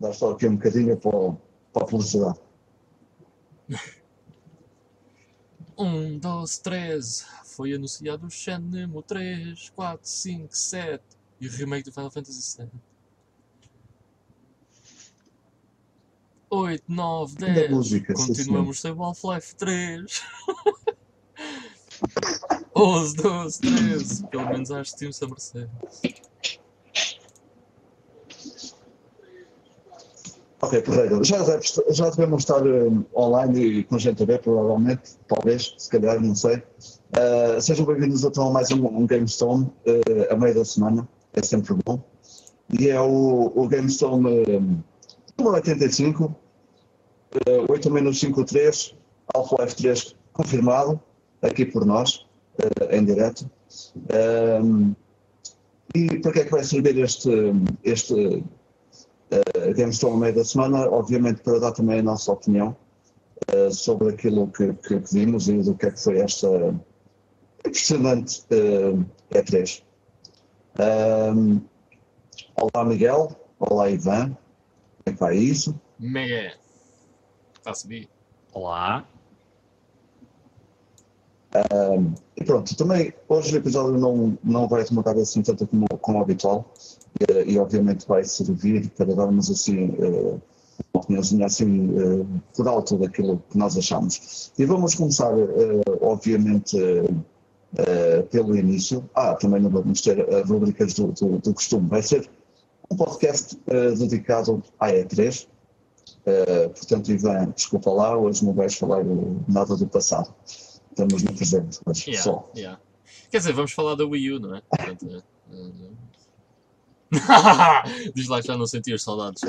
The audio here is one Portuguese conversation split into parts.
Dá só aqui um bocadinho para, para a publicidade. Um, dois, três. Foi anunciado o Shenmue 3, 4, 5, 7 e o remake do Final Fantasy VII. 8, 9, Ainda 10. música, Continuamos sem Half-Life 3. 11, 12, 13. Pelo menos acho que tínhamos a merecer. Ok, Correio. Já, deve- já devemos estar eh, online e com gente a ver, provavelmente, talvez, se calhar, não sei. Eh, sejam bem-vindos então a mais um, um GameStone, eh, a meio da semana, é sempre bom. E é o, o GameStone número 85, eh, 8 menos 53, Half-Life 3 confirmado, aqui por nós, eh, em direto. Eh, e para que é que vai servir este, este uh, GameStone ao meio da semana, obviamente para dar também a nossa opinião uh, sobre aquilo que, que, que vimos e do que é que foi esta impressionante uh, E3. Um, olá Miguel, olá Ivan, como é que vai isso? Mega. Está a subir. Olá. Um, e pronto, também hoje o episódio não, não vai demorar assim tanto como, como habitual e, e obviamente vai servir para darmos assim uh, uma opiniãozinha assim uh, por alto daquilo que nós achamos. E vamos começar, obviamente, pelo início. Ah, também não vamos ter as rubricas do, do, do costume. Vai ser um podcast dedicado à E3. portanto, Ivan, desculpa lá, hoje não vais falar nada do passado estamos no presente, mas Yeah, só. yeah. Quer dizer, vamos falar da Wii U, não é? Portanto, Diz lá que já não sentias saudades.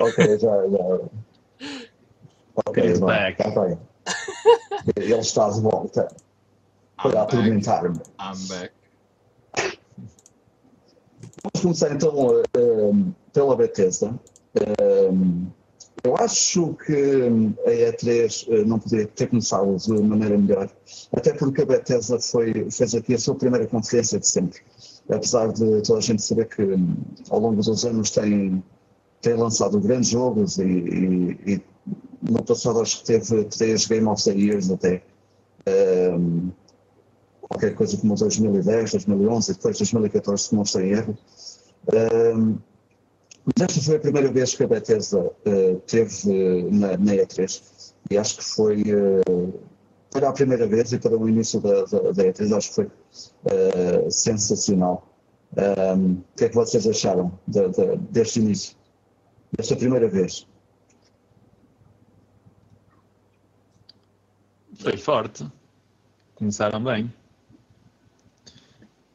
Ok, já, já. Ok, vai, back. tá bem. Ele está de volta para I'm back. atormentar-me. I'm back. Vamos começar então eh, pela Bethesda. Eh, eu acho que a E3 eh, não podia ter começado de maneira melhor, até porque a Bethesda foi, fez aqui a sua primeira conferência de sempre. Apesar de toda a gente saber que hum, ao longo dos anos tem, tem lançado grandes jogos e, e- e no passado acho que teve três Game of the Years até. Hum, qualquer coisa como 2010, 2011 e depois 2014, se não estou em erro. Hum, mas esta foi a primeira vez que a Bethesda eh, teve eh, na, na E3 e acho que foi eh, para a primeira vez e para o início da, da, da E3 acho que foi eh, sensacional. Um, o que é que vocês acharam de- de- deste início, desta primeira vez? Foi forte. Começaram bem.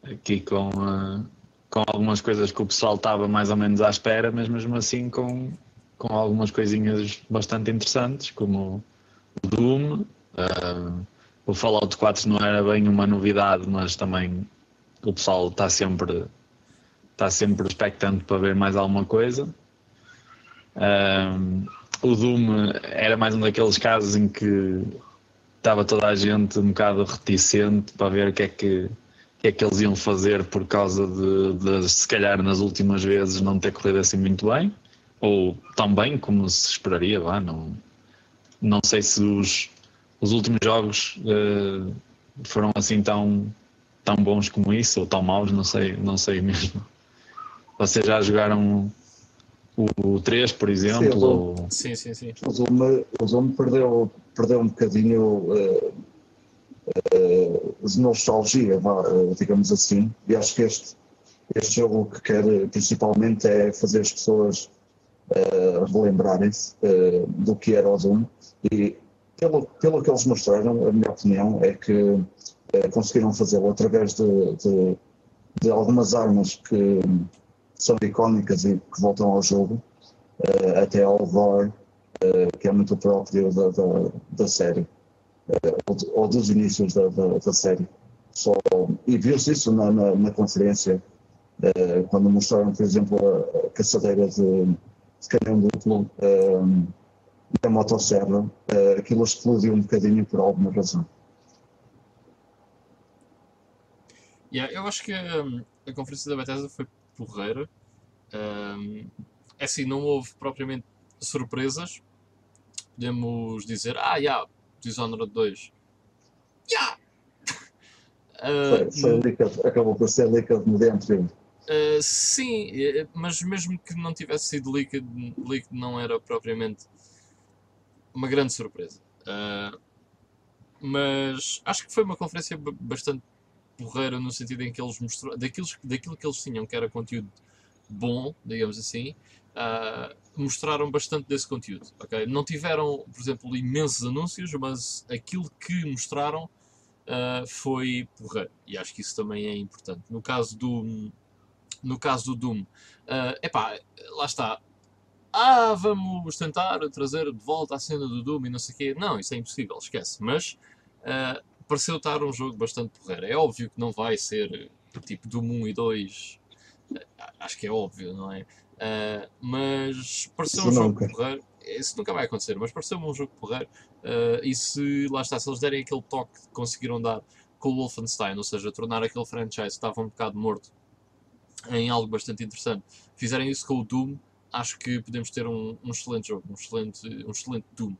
Aqui com, ah, com algumas coisas que o pessoal estava mais ou menos à espera, mas mesmo assim com, com algumas coisinhas bastante interessantes, como o Doom. O Fallout 4 não era bem uma novidade, mas também o pessoal está sempre, está sempre expectante para ver mais alguma coisa. O Doom era mais um daqueles casos em que estava toda a gente um bocado reticente para ver o que é que, que, é que eles iam fazer por causa de, de, se calhar, nas últimas vezes não ter corrido assim muito bem, ou tão bem como se esperaria. Vá, não, não sei se os, os últimos jogos eh, foram assim tão, tão bons como isso, ou tão maus, não sei, não sei mesmo. Vocês já jogaram o, o 3, por exemplo? Sim, ou- Sim, sim, sim. O Zoom, o Zoom perdeu, perdeu um bocadinho eh, eh, de nostalgia, digamos assim, e acho que este, este jogo que quer principalmente é fazer as pessoas eh, relembrarem-se eh, do que era o Zoom e pelo, pelo que eles mostraram, a minha opinião é que eh, conseguiram fazê-lo através de, de, de algumas armas que são icónicas e que voltam ao jogo, eh, até ao lore eh, que é muito próprio da, da, da série, ou, ou dos inícios da, da, da série. Só, e viu-se isso na, na, na conferência, quando mostraram, por exemplo, a, caçadeira de, de canhão duplo da motosserra, eh, aquilo explodiu um bocadinho por alguma razão. Yeah, eu acho que hum, a conferência da Bethesda foi porreira. Hum, é assim, não houve propriamente surpresas. Podemos dizer, ah, já, yeah, Dishonored 2. Já! Yeah. Uh, foi, foi acabou por ser leaked no dia anterior. Uh, sim, mas mesmo que não tivesse sido leaked, leaked não era propriamente uma grande surpresa. Uh, mas acho que foi uma conferência bastante porreira no sentido em que eles mostraram daquilo, daquilo que eles tinham que era conteúdo bom, digamos assim, uh, mostraram bastante desse conteúdo. Okay? Não tiveram, por exemplo, imensos anúncios, mas aquilo que mostraram uh, foi porreiro. E acho que isso também é importante. No caso do, no caso do Doom, uh, epá, lá está. Ah, vamos tentar trazer de volta a cena do Doom e não sei o quê. Não, isso é impossível, esquece. Mas uh, pareceu estar um jogo bastante porreiro. É óbvio que não vai ser tipo Doom 1 e 2. Uh, acho que é óbvio, não é? Uh, mas pareceu um jogo porreiro. Isso nunca vai acontecer, mas pareceu-me um jogo porreiro. Uh, e se lá está, se eles derem aquele toque que conseguiram dar com o Wolfenstein, ou seja, tornar aquele franchise que estava um bocado morto em algo bastante interessante, fizerem isso com o Doom, acho que podemos ter um, um excelente jogo, um excelente, um excelente Doom.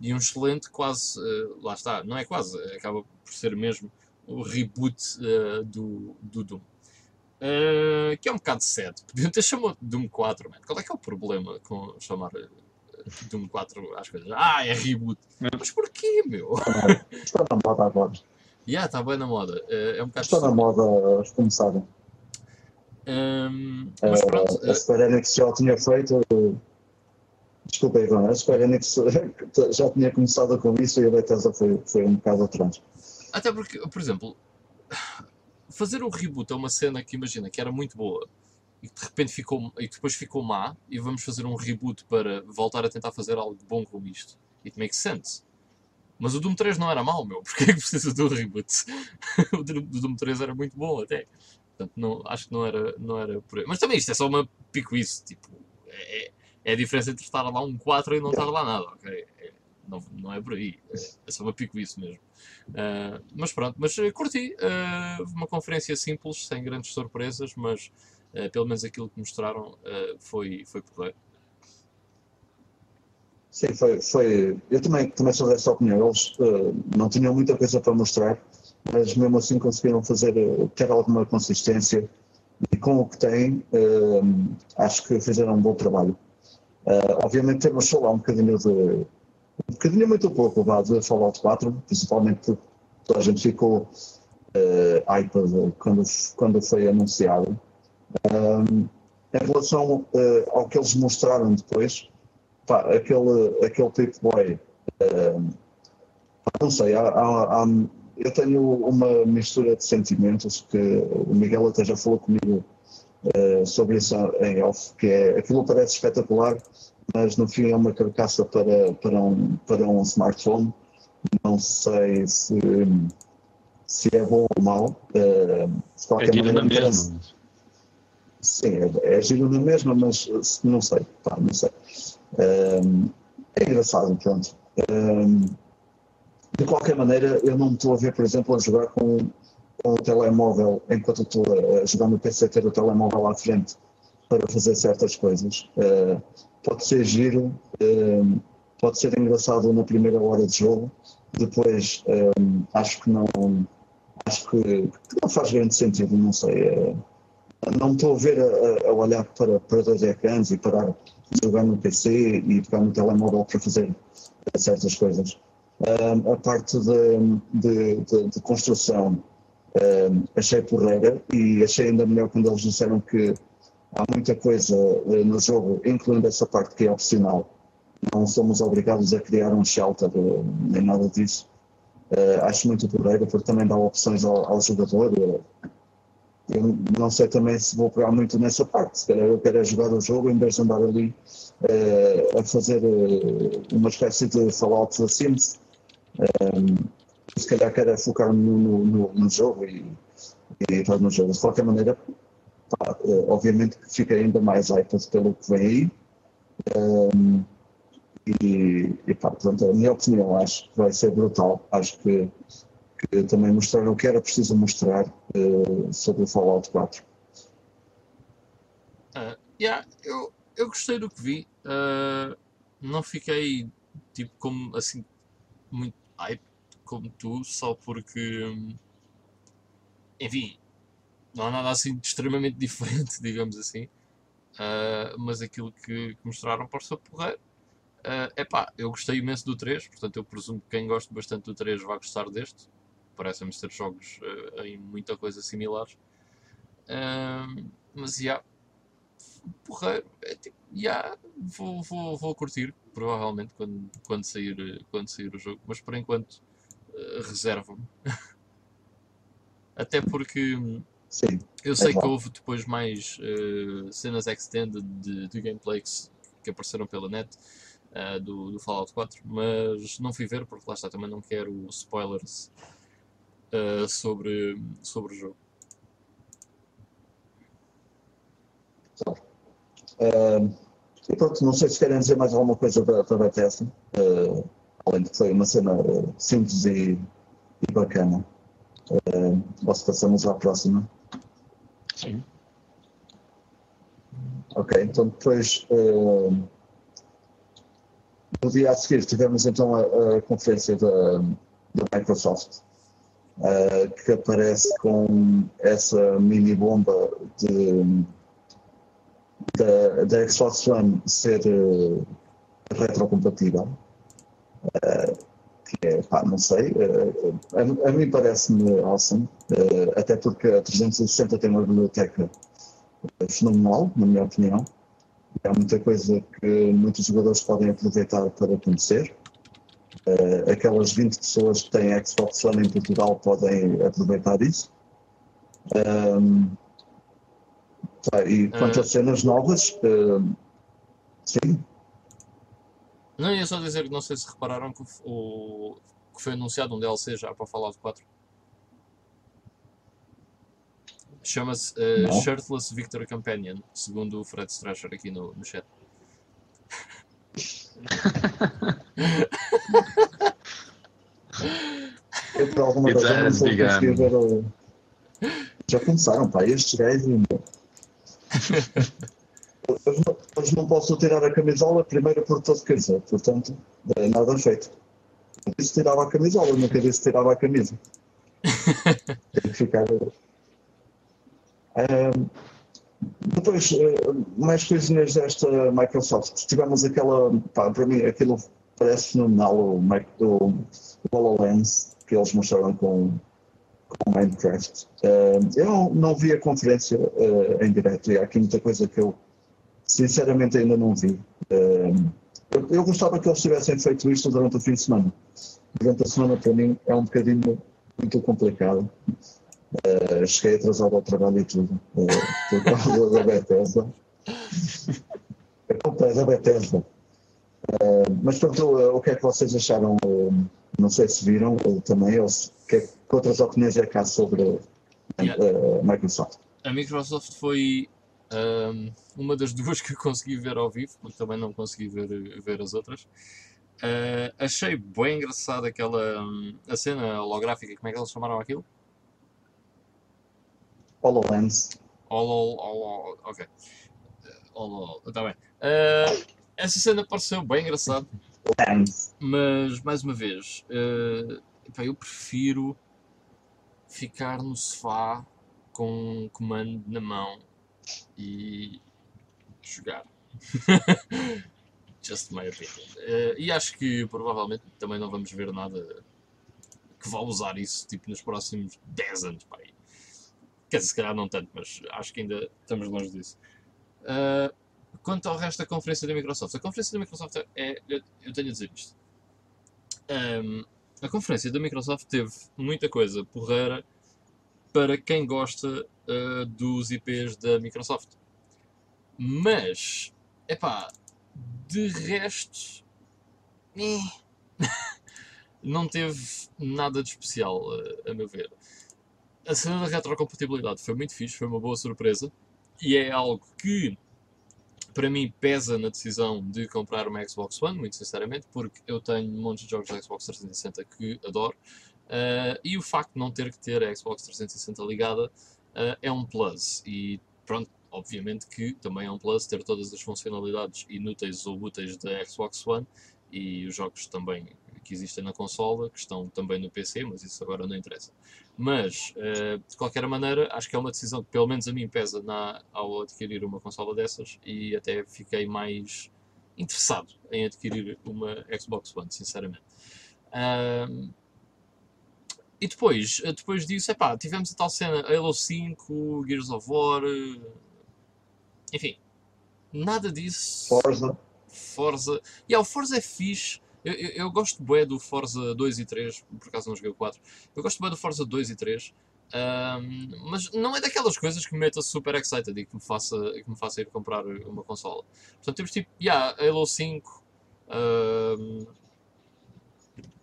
E um excelente, quase, uh, lá está, não é quase, acaba por ser mesmo o reboot uh, do, do Doom. Uh, que é um bocado sad. Podiam ter chamado Doom 4, man. Qual é que é o problema com chamar Doom 4 às coisas? Ah, é reboot. Mas porquê, meu? Está na moda agora. Yeah, está bem na moda. é um bocado Está na moda, como sabem. Um, mas pronto. a Square Enix já tinha feito. Desculpa, Ivan, a Square Enix já tinha começado com isso e a Bethesda foi, foi um bocado atrás. Até porque, por exemplo, fazer um reboot é uma cena que imagina que era muito boa e que de repente ficou e depois ficou má e vamos fazer um reboot para voltar a tentar fazer algo bom com isto. It makes sense. Mas o Doom 3 não era mau, meu. Porquê é que precisa do reboot? o Doom 3 era muito bom até. Portanto, não, acho que não era, não era por aí. Mas também isto é só uma picuice. Tipo, é, é a diferença entre estar lá um 4 e não estar lá nada, ok? É, não, não é por aí. É, é só uma picuice mesmo. Uh, mas pronto, mas uh, curti. Uh, uma conferência simples, sem grandes surpresas, mas pelo menos aquilo que mostraram foi, foi porreiro. Sim, foi, foi. Eu também, também sou dessa opinião. Eles não tinham muita coisa para mostrar mas mesmo assim conseguiram fazer, eh, ter alguma consistência e com o que têm, uh, acho que fizeram um bom trabalho. Uh, obviamente temos só lá um bocadinho de, um bocadinho muito pouco vá, de Fallout 4, principalmente porque toda a gente ficou uh, iPad quando, quando foi anunciado. Um, em relação uh, ao que eles mostraram depois, pá, aquele, aquele tipo boy, uh, não sei, há, há, há, eu tenho uma mistura de sentimentos que o Miguel até já falou comigo uh, sobre isso em off, que é aquilo parece espetacular, mas no fim é uma carcaça para, para, um, para um smartphone. Não sei se, se é bom ou mau. Uh, de qualquer é maneira, na mesma. Sim, é, é giro na mesma, mas não sei. Pá, não sei. Uh, é engraçado, pronto. Uh, de qualquer maneira, eu não me estou a ver, por exemplo, a jogar com, com o telemóvel, enquanto estou a jogar no PC, ter o telemóvel à frente para fazer certas coisas. Uh, pode ser giro, uh, pode ser engraçado na primeira hora de jogo, depois uh, acho que não acho que, que, não faz grande sentido, não sei. não me estou a ver a, a, olhar para, para dois ecrãs e parar de jogar no PC e pegar no telemóvel para fazer certas coisas a parte de, de, de, de construção achei porreira e achei ainda melhor quando eles disseram que há muita coisa eh, no jogo, incluindo essa parte que é opcional. Não somos obrigados a criar um shelter eh, nem nada disso. Uh, acho muito porreiro porque também dá opções ao, ao jogador. Eu não sei também se vou pegar muito nessa parte. Se calhar eu quero é jogar o jogo em vez de andar ali a fazer uma espécie de Fallout Sims um, se calhar quero focar no, no, no jogo e, e entrar no jogo. De qualquer maneira, pá, eh, obviamente que fica ainda mais iPad pelo que vem aí. Um, e, e pá, portanto, a minha opinião acho que vai ser brutal. Acho que, que também mostraram o que era preciso mostrar uh, sobre o Fallout 4. Uh, yeah, eu, eu gostei do que vi. Uh, não fiquei tipo como assim muito hype como tu, só porque enfim, não há nada assim de extremamente diferente, digamos assim. Uh, mas aquilo que, que mostraram pareceu porreiro. Uh, epá, eu gostei imenso do 3, portanto eu presumo que quem gosta bastante do 3 vai gostar deste. Parecem-me ser jogos uh, em muita coisa similares. Mas já, yeah, porreiro, é tipo, yeah, vou, vou, vou curtir, provavelmente, quando, quando, sair, quando sair o jogo, mas por enquanto uh, reservo-me. Até porque Sim, eu sei é que houve depois mais uh, cenas extended de, de gameplay que, que apareceram pela net uh, do, do, Fallout 4, mas não fui ver porque lá está, também não quero spoilers sobre, sobre o jogo. Uh, e pronto, não sei se querem dizer mais alguma coisa da, da Bethesda, uh, além de que foi uma cena uh, simples e, e bacana. Uh, posso passamos à próxima? Sim. Ok, então depois uh, no dia a seguir tivemos então a, a conferência da, da Microsoft uh, que aparece com essa mini bomba de da, da Xbox One ser uh, retrocompatível. Uh, que é, pá, não sei, uh, a, a, mim parece-me awesome, até porque a 360 tem uma biblioteca fenomenal, na minha opinião. Há muita coisa que muitos jogadores podem aproveitar para conhecer. aquelas 20 pessoas que têm Xbox One em Portugal podem aproveitar isso. E quanto uh, cenas novas, uh, sim. Não, ia só dizer que não sei se repararam que, o, que foi anunciado um DLC já para Fallout 4. Chama-se uh, Shirtless Victor Companion, segundo o Fred Strasher aqui no, no chat. Eu por alguma razão não ver o... Já começaram, pá, estes gajos Hoje não posso tirar a camisola, primeiro por todo quer dizer, portanto, nada feito. Eu disse tirava a camisola, nunca disse tirava a camisa. Tem que ficar. Um, depois, mais coisinhas desta Microsoft. Tivemos aquela, pá, para mim, aquilo parece fenomenal, o, o, o HoloLens que eles mostraram com, com Minecraft. Eu não vi a conferência uh, em direto e há aqui muita coisa que eu sinceramente ainda não vi. Eu, gostava que eles tivessem feito isto durante o fim de semana. Durante a semana, para mim, é um bocadinho muito complicado. Uh, cheguei atrasado ao trabalho e tudo, por causa da Bethesda. A culpa é da Bethesda. Mas pronto, o que é que vocês acharam? Não sei se viram também, ou se, que, que outras opiniões é que há sobre a yeah. Microsoft? A Microsoft foi um, uma das duas que eu consegui ver ao vivo, porque também não consegui ver, ver as outras. Uh, achei bem engraçada aquela um, a cena holográfica, como é que eles chamaram aquilo? HoloLens. Holo, holo, ok. Holo, está bem. Uh, essa cena pareceu bem engraçada. Mas, mais uma vez, uh, eu prefiro ficar no sofá com um comando na mão e jogar. Just my opinion. Uh, e acho que provavelmente também não vamos ver nada que vá usar isso tipo, nos próximos 10 anos. Pá. Quer dizer, se calhar não tanto, mas acho que ainda estamos longe disso. Uh, Quanto ao resto da conferência da Microsoft, a conferência da Microsoft é. Eu, eu tenho a dizer isto. Um, a conferência da Microsoft teve muita coisa porreira para quem gosta uh, dos IPs da Microsoft. Mas, é pá, de resto, eh, não teve nada de especial, uh, a meu ver. A cena da retrocompatibilidade foi muito fixe, foi uma boa surpresa e é algo que para mim pesa na decisão de comprar uma Xbox One, muito sinceramente, porque eu tenho um monte de jogos da Xbox 360 que adoro. Uh, e o facto de não ter que ter a Xbox 360 ligada uh, é um plus. E pronto, obviamente que também é um plus ter todas as funcionalidades inúteis ou úteis da Xbox One e os jogos também que existem na consola, que estão também no PC, mas isso agora não interessa. Mas, uh, de qualquer maneira, acho que é uma decisão que pelo menos a mim pesa na, ao adquirir uma consola dessas e até fiquei mais interessado em adquirir uma Xbox One, sinceramente. Uh, e depois, depois disso, epá, tivemos a tal cena Halo 5, Gears of War, enfim, nada disso. Forza. Forza. E yeah, o Forza é fixe. Eu, eu, eu gosto bem do Forza 2 e 3, por acaso não joguei o 4. Eu gosto bem do Forza 2 e 3. Um, mas não é daquelas coisas que me meta super excited e que me faça, que me faça ir comprar uma consola. Portanto, temos tipo, yeah, Halo 5, um,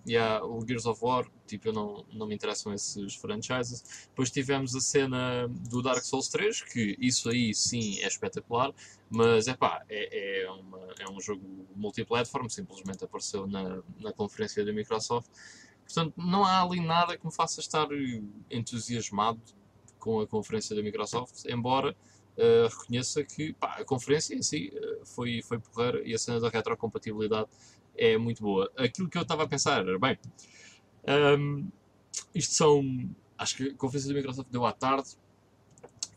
yeah, o Gears of War, tipo, eu não, não me interessam esses franchises. Depois tivemos a cena do Dark Souls 3, que isso aí sim é espetacular, mas epá, é, é, é um jogo multiplatform, simplesmente apareceu na, na conferência da Microsoft. Portanto, não há ali nada que me faça estar entusiasmado com a conferência da Microsoft, embora uh, reconheça que pá, a conferência em si uh, foi, foi porreira e a cena da retrocompatibilidade é muito boa. Aquilo que eu estava a pensar era, bem, um, isto são. Acho que a conferência da Microsoft deu à tarde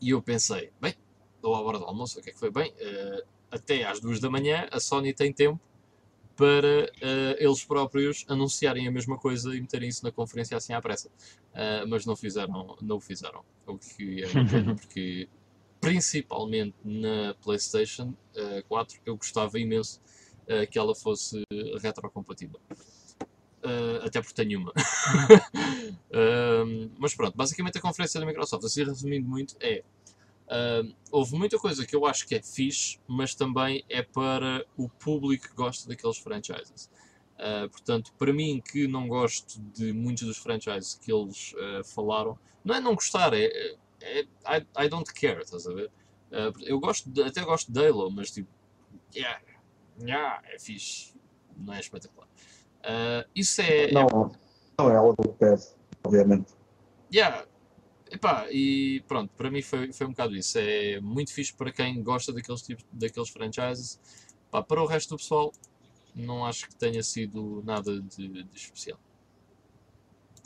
e eu pensei, bem, dou à hora do almoço, o que é que foi? Bem, uh, até às duas da manhã a Sony tem tempo para uh, eles próprios anunciarem a mesma coisa e meterem isso na conferência assim à pressa. Uh, mas não fizeram, não o fizeram. O que é uma pena, porque principalmente na PlayStation uh, 4 eu gostava imenso que ela fosse retrocompatível. Uh, até porque tenho uma. uh, mas pronto, basicamente a conferência da Microsoft, assim resumindo muito, é. Uh, houve muita coisa que eu acho que é fixe, mas também é para o público que gosta daqueles franchises. portanto, para mim, que não gosto de muitos dos franchises que eles falaram, não é não gostar, é, é, I, I don't care, estás a ver? eu gosto de, até gosto de Halo, mas tipo, yeah, yeah, é fixe, não é espetacular. Uh, isso é. Não, não é algo que pede, obviamente. Yeah. Epá, e pronto, para mim foi, foi um bocado isso. É muito fixe para quem gosta daqueles tipos daqueles franchises. Pá, para o resto do pessoal, não acho que tenha sido nada de, de especial.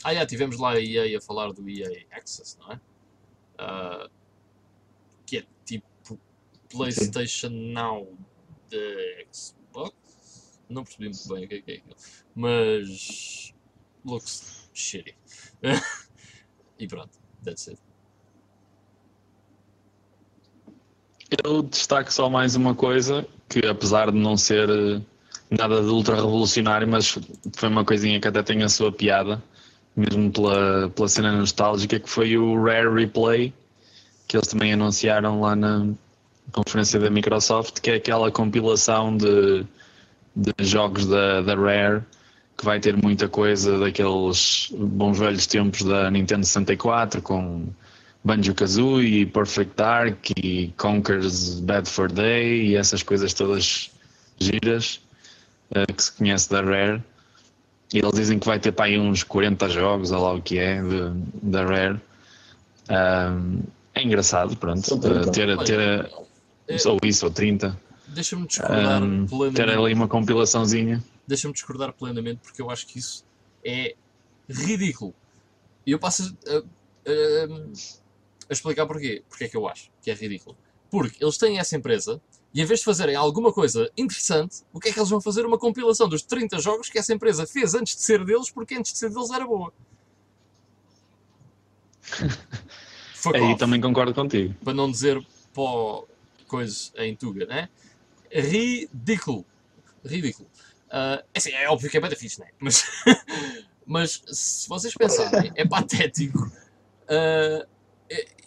Ah, já tivemos lá a EA a falar do EA Access, não é? Uh, que é tipo PlayStation Now Xbox. Não percebi muito bem o que é, que é aquilo. Mas. Looks shitty. e pronto, that's it. Eu destaco só mais uma coisa que, apesar de não ser eh, nada de ultra revolucionário, mas foi uma coisinha que até tem a sua piada, mesmo pela, pela cena nostálgica, que foi o Rare Replay, que eles também anunciaram lá na conferência da Microsoft, que é aquela compilação de de jogos da, da Rare que vai ter muita coisa daqueles bons velhos tempos da Nintendo 64 com Banjo-Kazooie, Perfect Dark e Conker's Bad for Day e essas coisas todas giras uh, que se conhece da Rare. E eles dizem que vai ter para aí uns 40 jogos, ou lá o que é, de, da Rare. Um, é engraçado, pronto, uh, ter, ter, ou isso, ou 30. Deixa-me discordar um, plenamente. Ter ali uma compilaçãozinha. Deixa-me discordar plenamente porque eu acho que isso é ridículo. E eu passo a, a, a, explicar porquê. Porque é que eu acho que é ridículo. Porque eles têm essa empresa e em vez de fazerem alguma coisa interessante, o que é que eles vão fazer? Uma compilação dos 30 jogos que essa empresa fez antes de ser deles, porque antes de ser deles era boa. Aí também concordo contigo. Para não dizer pó coisas em Tuga, né? ridículo. Ridículo. Uh, assim, é óbvio que é bem fixe, né? Mas, mas se vocês pensarem, é patético uh,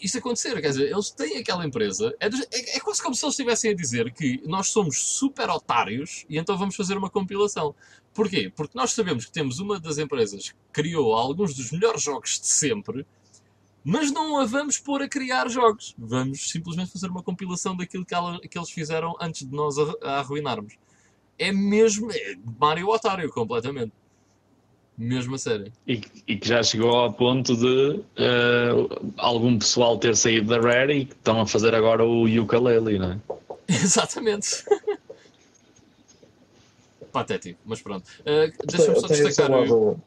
isso acontecer. Quer dizer, eles têm aquela empresa. É, é, é, quase como se eles estivessem a dizer que nós somos super otários e então vamos fazer uma compilação. Porquê? Porque nós sabemos que temos uma das empresas que criou alguns dos melhores jogos de sempre mas não a vamos pôr a criar jogos. Vamos simplesmente fazer uma compilação daquilo que, ela, que eles fizeram antes de nós a, a arruinarmos. É mesmo é Mario Otário, completamente. Mesmo a sério. E, e que já chegou ao ponto de uh, algum pessoal ter saído da Rare e que estão a fazer agora o ukulele, não é? Exatamente. Patético, mas pronto. Uh, Deixa-me só, destacar,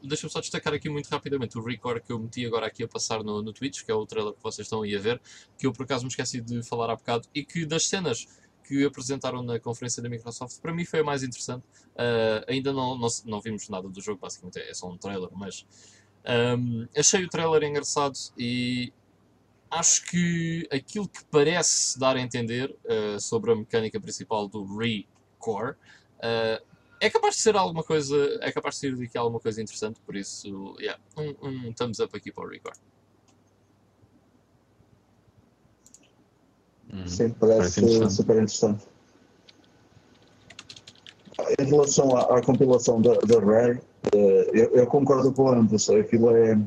deixa só destacar aqui muito rapidamente o record que eu meti agora aqui a passar no, no Twitch, que é o trailer que vocês estão aí a ver, que eu por acaso me esqueci de falar há bocado, e que das cenas que apresentaram na conferência da Microsoft, para mim foi a mais interessante. Uh, ainda não, não, não, vimos nada do jogo, basicamente é só um trailer, mas um, achei o trailer engraçado e acho que aquilo que parece dar a entender uh, sobre a mecânica principal do Re-Core uh, é capaz de ser alguma coisa, é capaz de ser daqui alguma coisa interessante, por isso, yeah, um, um thumbs up aqui para o Re-Core. Uhum. Sim, parece, parece super interessante. Em relação à, à compilação da, da Rare, uh, eu, eu, concordo com ambos. Aquilo é,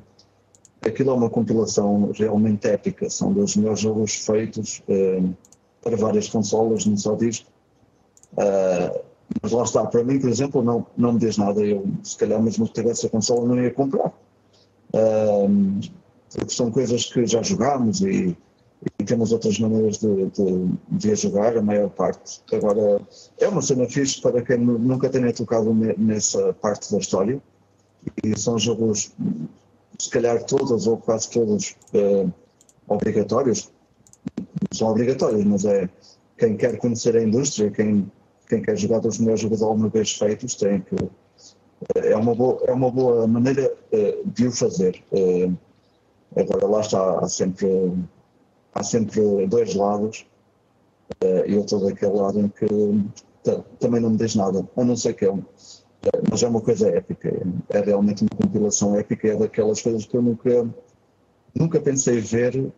aquilo é uma compilação realmente épica. São dos melhores jogos feitos uh, para várias consolas, não só disto. Uh, mas lá está, para mim, por exemplo, não, não me diz nada. Eu, se calhar, mesmo que tivesse a consola, não ia comprar. porque são coisas que já jogámos e e temos outras maneiras de, de, de jogar, a maior parte. Agora, é uma cena fixe para quem nunca tenha tocado nessa parte da história. E são jogos, se calhar todos ou quase todos, eh, obrigatórios. Não são obrigatórios, mas é quem quer conhecer a indústria, quem, quem quer jogar dos melhores jogos alguma vez feitos, tem que. Eh, é uma boa, é uma boa maneira eh, de o fazer. agora, lá está, há sempre há sempre dois lados eu estou daquele lado em que também não me diz nada, a não ser que é um. Mas é uma coisa épica, é, realmente uma compilação épica, é daquelas coisas que eu nunca, nunca pensei ver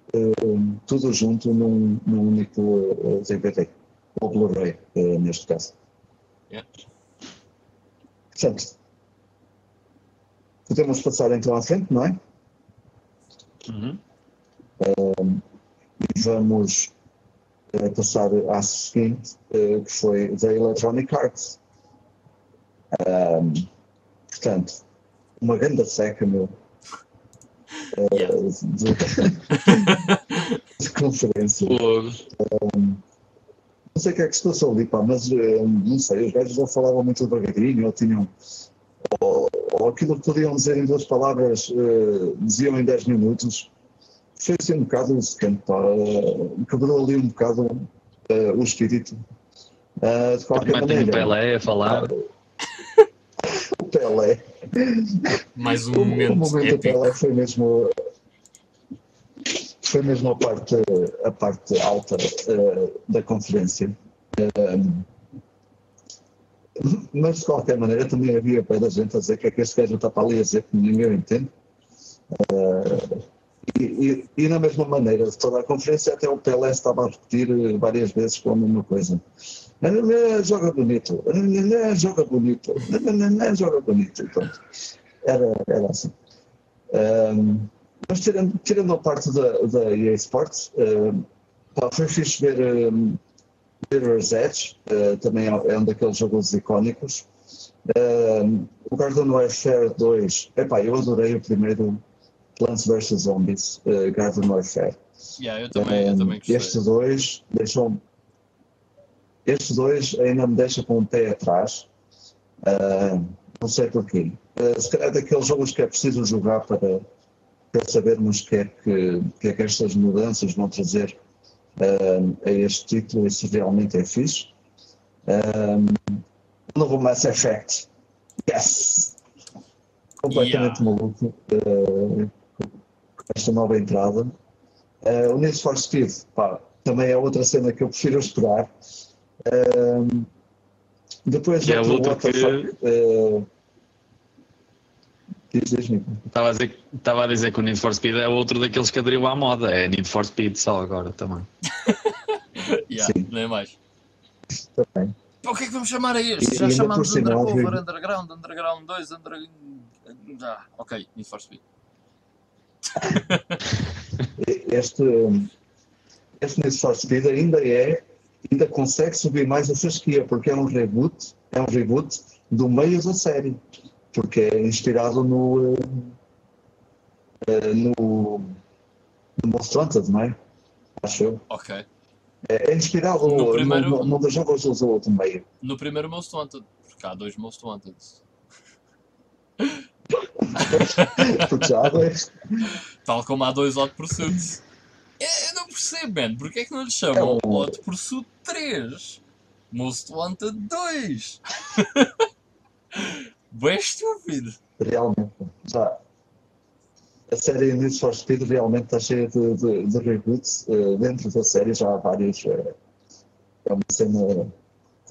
tudo junto num, num único DVD, ou Blu-ray, neste caso. Yeah. Portanto, podemos passar então à frente, não é? Uhum e vamos uh, passar à seguinte, uh, que foi da Electronic Arts. Um, portanto, uma grande seca, meu. Uh, yeah. de, de, conferência. Um, não sei o que é que se passou ali, pá, mas não sei, os gajos já falavam muito devagarinho, ou tinham. Ou, ou aquilo que podiam dizer em duas palavras, diziam em 10 minutos foi assim um bocado secante, pá. Quebrou ali um bocado uh, o espírito. Uh, de qualquer Também maneira. Tem o Pelé a falar. o Pelé. Mais um momento. O, momento do Pelé foi mesmo. Foi mesmo a parte, a parte alta uh, da conferência. mas de qualquer maneira também havia para a gente a dizer que é que este gajo está para ali a dizer que ninguém entende. Uh, e, e, e, na mesma maneira, toda a conferência, até o Pelé estava a repetir eh, várias vezes com a mesma coisa. Joga bonito, joga bonito, joga bonito. Era, era assim. Um, mas tirando, tirando a parte da, da EA Sports, um, pá, foi fixe ver um, Mirror's Edge, uh, também é, é um daqueles jogos icónicos. Um, o Garden Warfare 2, epá, eu adorei o primeiro Plants vs Zombies, uh, Garden Warfare. Yeah, eu também, um, eu também Estes dois deixam. Estes dois ainda me deixam com um pé atrás. Uh, não sei porquê. Uh, se calhar daqueles jogos que é preciso jogar para, para sabermos o que, é que, que, é que estas mudanças vão trazer uh, a este título e se realmente é fixe. Um, novo Mass Effect. Yes! Completamente yeah. maluco. Uh, esta nova entrada. Uh, o Need for Speed, pá, também é outra cena que eu prefiro esperar. Uh, depois, é que... Uh, Estava a, dizer, estava a dizer que o Need for Speed é outro daqueles que aderiu à moda. É Need for Speed só agora também. yeah, Sim. Nem mais. Também. O que é que vamos chamar a este? E, Já chamamos Undercover, Underground, Underground 2, Underground. Ah, ok, Need for Speed. este, este Need for Speed ainda é, ainda consegue subir mais a fasquia, porque é um reboot, é um reboot do meio da série. Porque é inspirado no, uh, no, no Most Wanted, não é? Acho eu. Ok. É, é inspirado No no, primeiro- no, no dos jogos do outro meio. No primeiro Most Wanted, porque há dois Most Wanted. Porque já há dois. Tal como há dois Hot Pursuits. Eu não percebo, man. Porquê é que não lhe chamam É um- Hot Pursuit 3? Most Wanted 2? Bem estúpido. Realmente. Já. A série Need for Speed realmente está cheia de, de, de reboots. eh, dentro da série já há vários. eh, é uma cena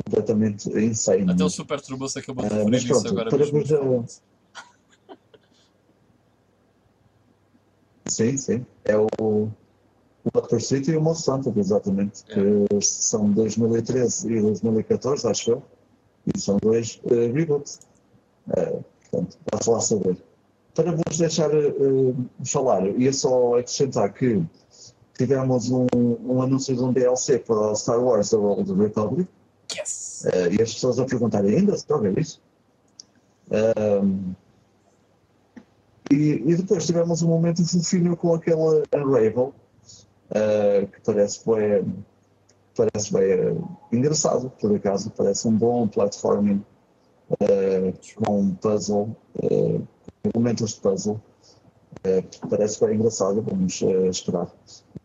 completamente insane. Até o Super Turbo se acabou de referir mas isso pronto, agora para vos, ah, Sim, sim. É o, o Hot Pursuit e o Most Wanted, exatamente. Que são 2013 e 2014, acho eu. E são dois eh, reboots. Eh, portanto, posso lá saber. Para vos deixar eh, falar, ia só acrescentar que tivemos um, um anúncio de um DLC para o Star Wars The Old Republic. Yes! Eh, e as pessoas a perguntarem ainda se joga isso? Ahm, e, e depois tivemos um momento fofinho com aquele Unravel, eh, que parece bem, parece bem eh, engraçado, por acaso, parece um bom platforming eh, com um puzzle, eh, elementos de puzzle. Eh, parece bem engraçado, vamos esperar.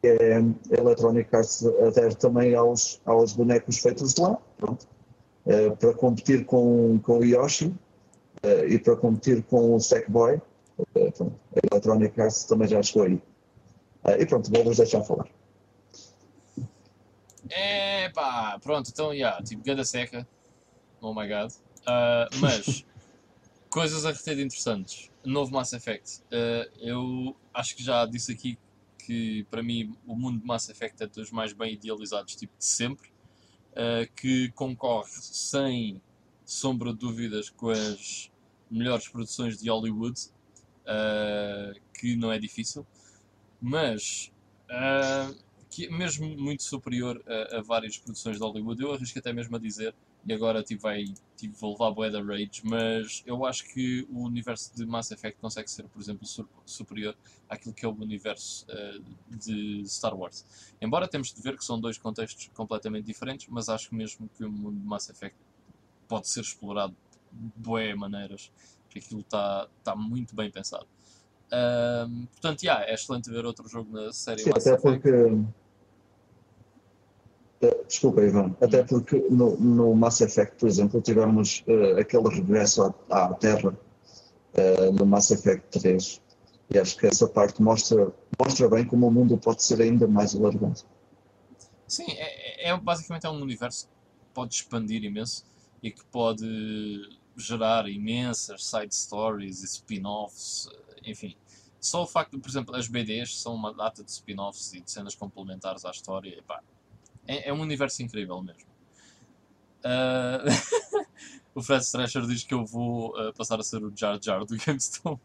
É, a Electronic Arts adere também aos, aos bonecos feitos lá, pronto. Para competir com, com o Yoshi e para competir com o Sackboy. Pronto, a Electronic Arts também já chegou aí. E pronto, vou-vos deixar falar. É pá, pronto, então, yeah, tipo, ganda seca. Oh my god. Ah, mas, coisas a reter de interessantes. Novo Mass Effect. Ah, eu acho que já disse aqui que, para mim, o mundo de Mass Effect é dos mais bem idealizados, tipo, de sempre. ah, que concorre sem sombra de dúvidas com as melhores produções de Hollywood. ah, que não é difícil. Mas. ah, que é mesmo muito superior a, a várias produções de Hollywood. Eu arrisco até mesmo a dizer, e agora tipo, vai, tipo, vou levar bué da rage, mas eu acho que o universo de Mass Effect consegue ser, por exemplo, superior àquilo que é o universo eh, de Star Wars. Embora temos de ver que são dois contextos completamente diferentes, mas acho mesmo que o mundo de Mass Effect pode ser explorado de bué maneiras, que aquilo está tá muito bem pensado. Portanto, yeah, é excelente ver outro jogo na série Sim, Mass até Effect. porque. Eh, Desculpa, Ivan. Até porque no, no Mass Effect, por exemplo, tivemos eh, aquele regresso à, à Terra eh, no Mass Effect 3. E acho que essa parte mostra, mostra bem como o mundo pode ser ainda mais alargado. Sim, é, é- é- basicamente é um universo que pode expandir imenso e que pode gerar imensas side stories e spin-offs, enfim. Só o facto de, por exemplo, as BDs são uma data de spin-offs e de cenas complementares à história, epá, é, é um universo incrível mesmo. Ah, o Fred Strescher diz que eu vou ah, passar a ser o Jar Jar do GameStone.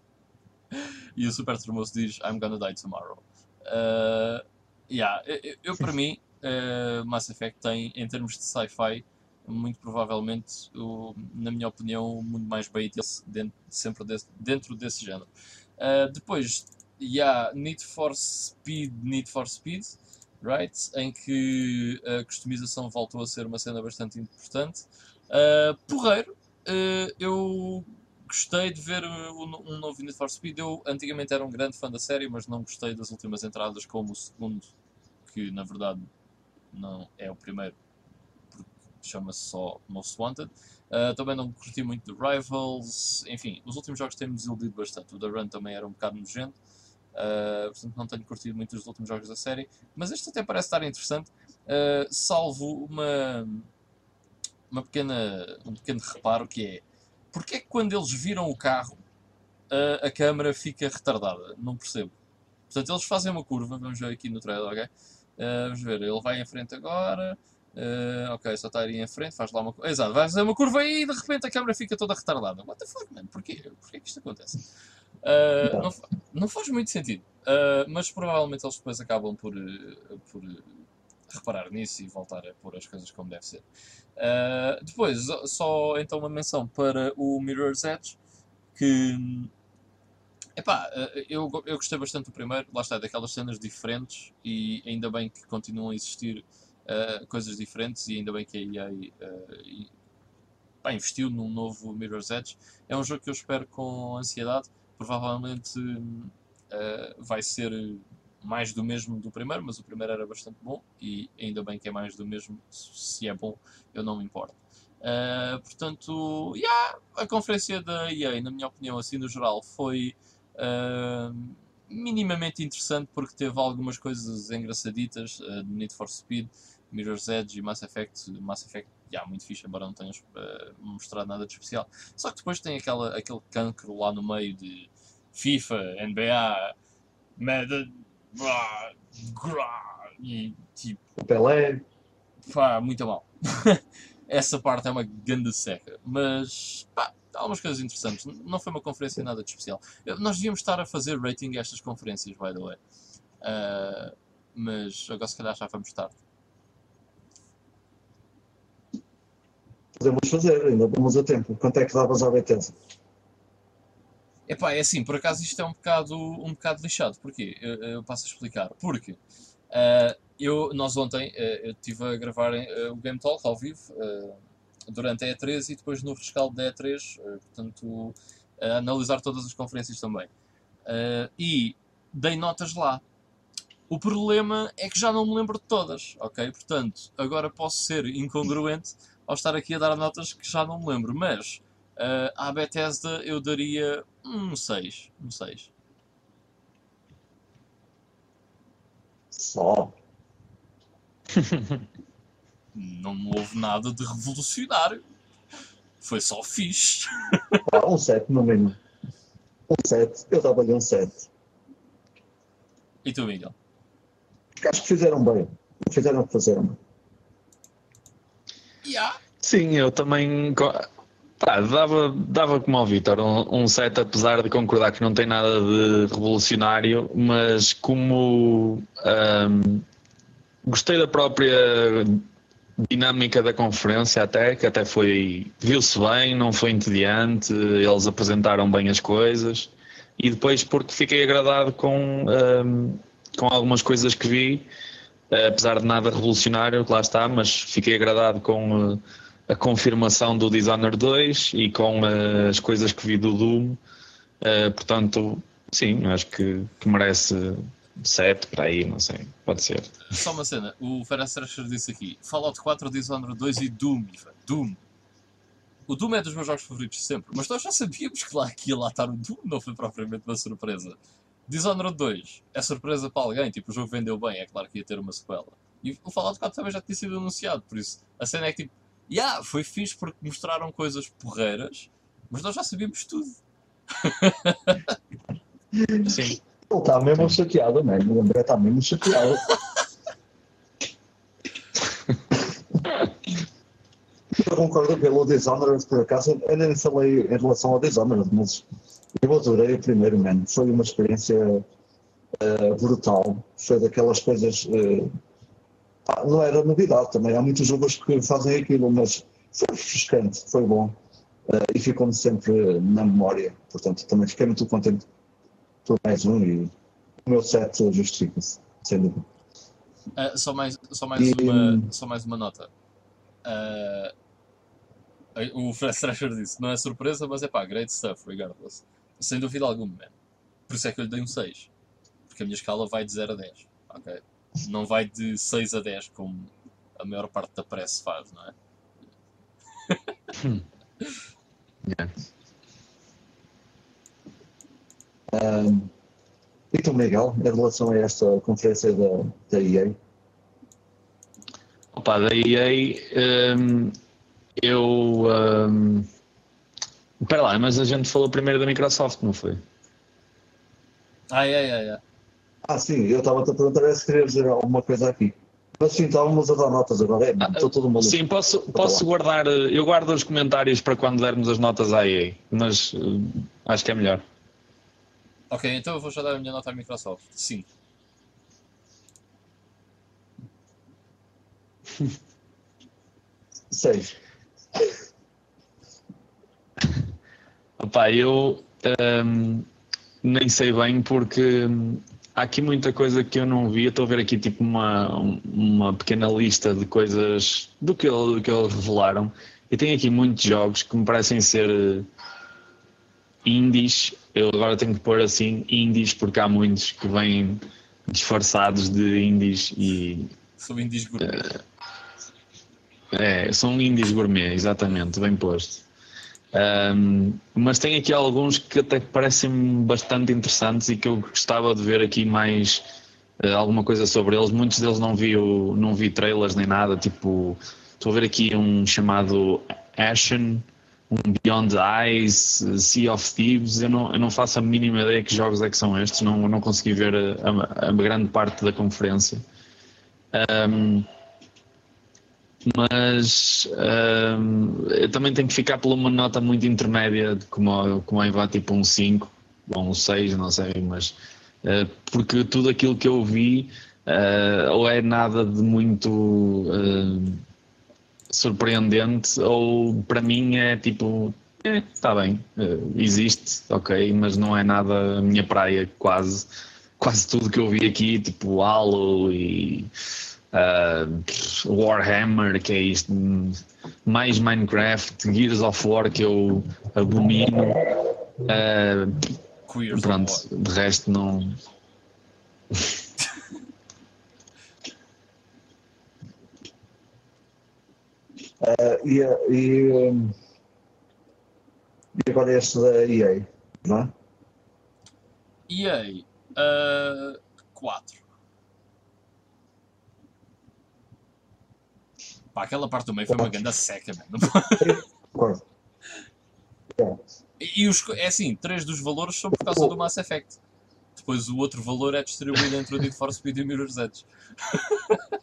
E o Super Tremoso diz I'm gonna die tomorrow. Ah, yeah, eu, eu- eu, para mim, uh, Mass Effect tem, em termos de sci-fi, muito provavelmente, o, na minha opinião, o mundo mais bait dentro, sempre desse, dentro desse género. Uh, depois, yeah, Need for Speed, Need for Speed, right? Em que a customização voltou a ser uma cena bastante importante. Uh, porreiro, uh, eu gostei de ver um novo Need for Speed. Eu antigamente era um grande fã da série, mas não gostei das últimas entradas, como o segundo, que na verdade não é o primeiro, porque chama-se só Most Wanted. Uh, também não curti muito de Rivals, enfim, os últimos jogos têm-me desiludido bastante. O The Run também era um bocado nojento, uh, portanto não tenho curtido muito os últimos jogos da série, mas este até parece estar interessante, uh, salvo uma, uma pequena, um pequeno reparo que é porque é que quando eles viram o carro a, a câmera fica retardada? Não percebo. Portanto, eles fazem uma curva, vamos ver aqui no trailer, ok? Uh, vamos ver, ele vai em frente agora. Uh, ok, só está a ir em frente, faz lá uma curva. Exato, vai fazer uma curva e de repente a câmera fica toda retardada. What the fuck, man? Porquê? Porquê que isto acontece? Uh, não, fa- não faz muito sentido. Uh, mas provavelmente eles depois acabam por, uh, por reparar nisso e voltar a pôr as coisas como deve ser. Uh, depois, só então uma menção para o Mirror's Edge, que epá, eu, eu gostei bastante do primeiro, lá está, daquelas cenas diferentes e ainda bem que continuam a existir uh, coisas diferentes e ainda bem que a EA uh, pá, investiu num novo Mirror's Edge. É um jogo que eu espero com ansiedade, provavelmente uh, vai ser mais do mesmo do primeiro, mas o primeiro era bastante bom e ainda bem que é mais do mesmo, se é bom, eu não me importo. Uh, portanto, yeah, a conferência da EA, na minha opinião, assim no geral, foi uh, minimamente interessante porque teve algumas coisas engraçaditas uh, de Need for Speed, Mirror's Edge e Mass Effect. Mass Effect, yeah, muito fixe, embora não tenhas uh, mostrado nada de especial. Só que depois tem aquela, aquele cancro lá no meio de FIFA, NBA, Madden, e tipo. Pelé. Pá, muito mal. essa parte é uma grande seca. Mas, pá, há algumas coisas interessantes. Não foi uma conferência nada de especial. Nós devíamos estar a fazer rating a estas conferências, by the way. Uh, mas agora se calhar já vamos tarde. Podemos fazer, ainda vamos a tempo. Quanto é que davas à Bethesda? Epá, é assim, por acaso isto é um bocado, um bocado lixado. Porquê? Eu, eu passo a explicar. Porque uh, eu, nós ontem uh, eu estive a gravar uh, o Game Talk ao vivo durante a E3 e depois no rescaldo da E3, portanto, a analisar todas as conferências também. e dei notas lá. O problema é que já não me lembro de todas, ok? Portanto, agora posso ser incongruente ao estar aqui a dar notas que já não me lembro, mas Uh, à Bethesda eu daria um 6. Um 6. Só. Não houve nada de revolucionário. Foi só fixe. Ah, um 7 no mínimo. Um 7. Eu dava-lhe um 7. E tu, Miguel? Acho que fizeram bem. Fizeram o que fizeram. Yeah. Sim, eu também dava, dava como ao Vitor um, um set, apesar de concordar que não tem nada de revolucionário, mas como um, gostei da própria dinâmica da conferência até, que até foi, viu-se bem, não foi entediante, eles apresentaram bem as coisas. E depois porque fiquei agradado com, um, com algumas coisas que vi, apesar de nada revolucionário, lá está, mas fiquei agradado com a confirmação do Dishonored 2 e com uh, as coisas que vi do Doom. Uh, portanto, sim, acho que, que merece 7 para aí, não sei, pode ser. Só uma cena, o Ferenc disse aqui: Fallout 4, Dishonored 2 e Doom. Doom. O Doom é dos meus jogos favoritos sempre, mas nós já sabíamos que lá que ia lá estar o Doom, não foi propriamente uma surpresa. Dishonored 2 é surpresa para alguém, tipo, o jogo vendeu bem, é claro que ia ter uma sequela. E o Fallout 4 também já tinha sido anunciado, por isso a cena é que tipo, yeah, foi fixe porque mostraram coisas porreiras, mas nós já sabíamos tudo. Sim. Ele está mesmo chateado, né? O André está mesmo chateado. eu concordo pelo Dishonored, por acaso, eu nem falei em relação ao Dishonored, mas eu adorei o primeiro, man. Foi uma experiência uh, brutal. Foi daquelas coisas. Uh, não era novidade também. Há muitos jogos que fazem aquilo, mas foi refrescante, foi bom uh, e ficou-me sempre na memória. Portanto, também fiquei muito contente por mais um e o meu set justifica-se, sem dúvida. Uh, só, mais, só, mais e, uma, só mais uma nota. Uh, o Fred Thrasher disse: não é surpresa, mas é pá, great stuff, regardless. Sem dúvida alguma, man. Por isso é que eu lhe dei um 6. Porque a minha escala vai de 0 a 10. Ok? Não vai de 6 a 10 como a maior parte da press faz, não é? yeah. um, e tu, Miguel, em relação a esta conferência da, da EA? Opa, da EA, um, eu. Um, espera lá, mas a gente falou primeiro da Microsoft, não foi? Ah, é, é, é. Ah, sim, eu estava a perguntar se queria dizer alguma coisa aqui. Mas sim, estávamos a dar notas agora. É, estou todo mundo. Sim, posso, posso guardar. Eu guardo os comentários para quando dermos as notas à EA, mas uh, acho que é melhor. Ok, então eu vou já dar a minha nota à Microsoft. Sim. Seis. Opa, eu um, nem sei bem porque há aqui muita coisa que eu não vi. Estou a ver aqui tipo uma, uma pequena lista de coisas do que, do que eles revelaram. E tem aqui muitos jogos que me parecem ser eh, indies. Eu agora tenho que pôr assim indies porque há muitos que vêm disfarçados de indies e. São indies gourmet. É, são indies gourmet, exatamente, bem posto. Um, mas tem aqui alguns que até parecem bastante interessantes e que eu gostava de ver aqui mais uh, alguma coisa sobre eles. Muitos deles não vi, não vi trailers nem nada. Tipo, estou a ver aqui um chamado Ashen, um Beyond Eyes, Sea of Thieves. Eu não, eu não faço a mínima ideia que jogos é que são estes, não, não consegui ver a, a, a grande parte da conferência. Um, mas um, eu também tenho que ficar por uma nota muito intermédia, como, como aí vai tipo um 5 ou um 6, não sei, mas uh, porque tudo aquilo que eu vi uh, ou é nada de muito uh, surpreendente, ou para mim é tipo está bem, existe, ok, mas não é nada a minha praia, quase. Quase tudo que eu vi aqui, tipo Halo e uh, Warhammer, que é isto, mais Minecraft, Gears of War, que eu abomino. Uh, pronto, de resto não. Uh, e, e, um, e agora este da EA, não é? EA uh, 4. Pá, aquela parte do meio foi uma grande seca, mano. E, os, é assim, três dos valores são por causa do Mass Effect. Depois o outro valor é distribuído entre o Need for Speed e o Mirror's Edge.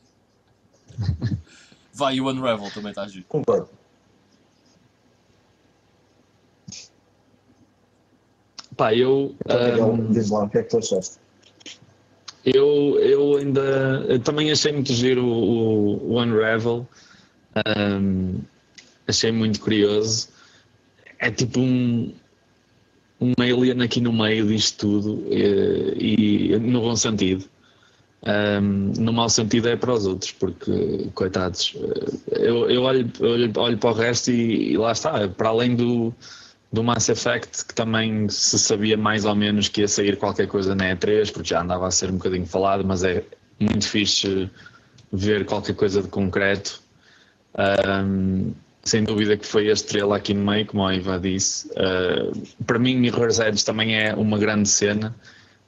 Vai, e o Unravel também está a agir. Concordo. Pá, eu. Um, diz lá, o que é que tu achaste? Eu, eu ainda eu também achei muito giro o, o Unravel. Um, achei muito curioso. É tipo um, um alien aqui no meio disto tudo e, e no bom sentido. Um, no mau sentido é para os outros, porque, coitados, eu, eu, olho, olho, olho para o resto e, e lá está, para além do, do Mass Effect, que também se sabia mais ou menos que ia sair qualquer coisa na E3, porque já andava a ser um bocadinho falado, mas é muito fixe ver qualquer coisa de concreto. Um, sem dúvida que foi a estrela aqui no meio, como a Iva disse. Uh, para mim, Mirror's Edge também é uma grande cena,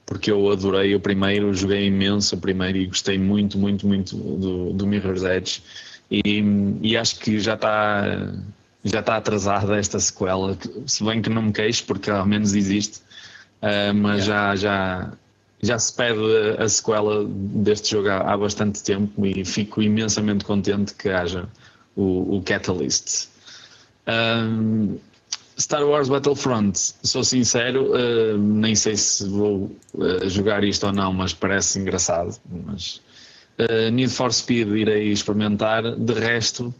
porque eu adorei o primeiro, joguei imenso o primeiro e gostei muito, muito, muito do, do Mirror's Edge. E, e acho que já está já está atrasada esta sequela, se bem que não me queixo, porque ao menos existe, uh, mas yeah. já, já, já se pede a sequela deste jogo há, há, bastante tempo e fico imensamente contente que haja o, o Catalyst. Um, Star Wars Battlefront, sou sincero, uh, nem sei se vou uh, jogar isto ou não, mas parece engraçado. Mas, Need for Speed irei experimentar, de resto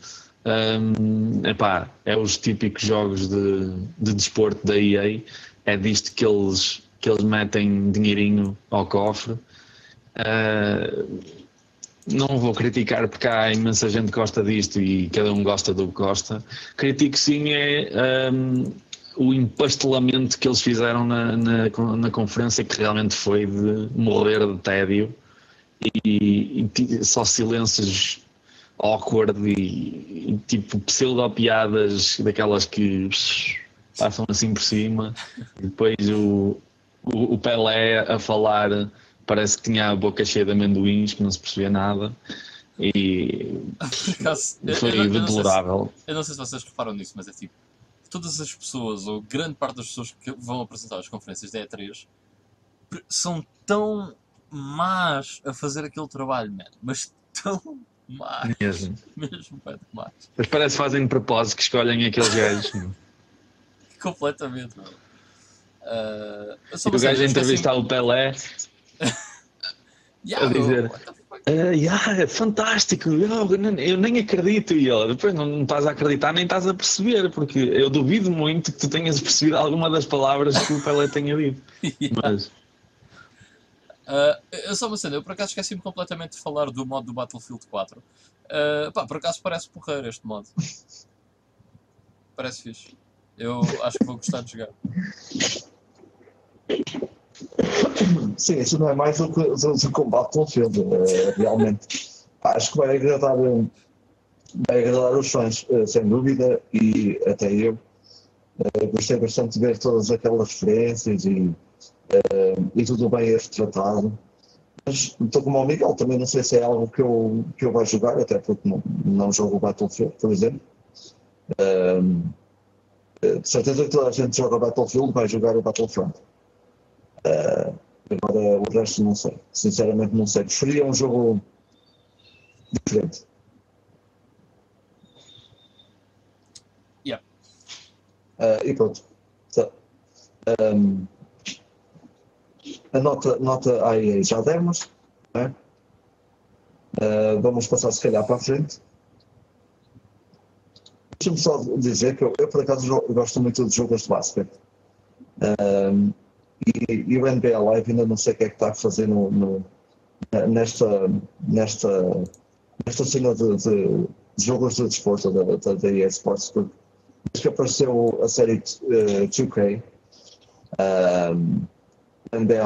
um, epá, é os típicos jogos de, de desporto da EA, é disto que eles, que eles metem dinheirinho ao cofre. Uh, não vou criticar porque há imensa gente que gosta disto e cada um gosta do que gosta. Critico sim é um, o empastelamento que eles fizeram na, na, na, conferência, que realmente foi de morrer de tédio e, e só silêncios awkward e, e tipo pseudo-piadas daquelas que passam assim por cima. E depois o, o, o, Pelé a falar parece que tinha a boca cheia de amendoins, que não se percebia nada. E foi eu, eu deplorável. eu não sei se vocês reparam nisso, mas é tipo todas as pessoas, ou grande parte das pessoas que vão apresentar as conferências da E3 são tão más a fazer aquele trabalho, man, mas tão mais. Mesmo. Mesmo, pá, demais. Mas parece que fazem de propósito que escolhem aqueles gajos. Completamente, mano. Uh, e o gajo a entrevistar assim... o Pelé yeah, a dizer. Uh, yeah, é fantástico, eu, eu, nem acredito. E ele, depois não, não, estás a acreditar nem estás a perceber, porque eu duvido muito que tu tenhas percebido alguma das palavras que o Pelé tenha dito. yeah. Mas... Uh, eu só uma cena, eu por acaso esqueci-me completamente de falar do modo do Battlefield 4. Uh, pá, por acaso parece porreiro este modo. Parece fixe. Eu acho que vou gostar de jogar. Sim, isso não é mais do que o Battlefield, uh, realmente. Acho que vai agradar, vai agradar os fãs, uh, sem dúvida, e até eu. Gostei bastante de ver todas aquelas referências e, e tudo bem retratado. Mas estou como o Miguel, também não sei se é algo que eu, que eu vou jogar, até porque não, não jogo Battlefield, por exemplo. de certeza que toda a gente joga Battlefield vai jogar o Battlefront. Uh, agora o resto não sei. Sinceramente não sei. Preferia um jogo diferente. Yeah. Uh, e pronto. So, um, a nota, nota aí já demos. Uh, vamos passar se calhar para a frente. Deixa-me só dizer que eu, eu, por acaso gosto muito de jogos de basquete. Um, e, e, o NBA Live ainda não sei o que é que está a fazer no, no nesta, nesta, nesta cena de, de, jogos de desporto da, da, da EA Sports, porque desde que apareceu a série uh, 2K, um,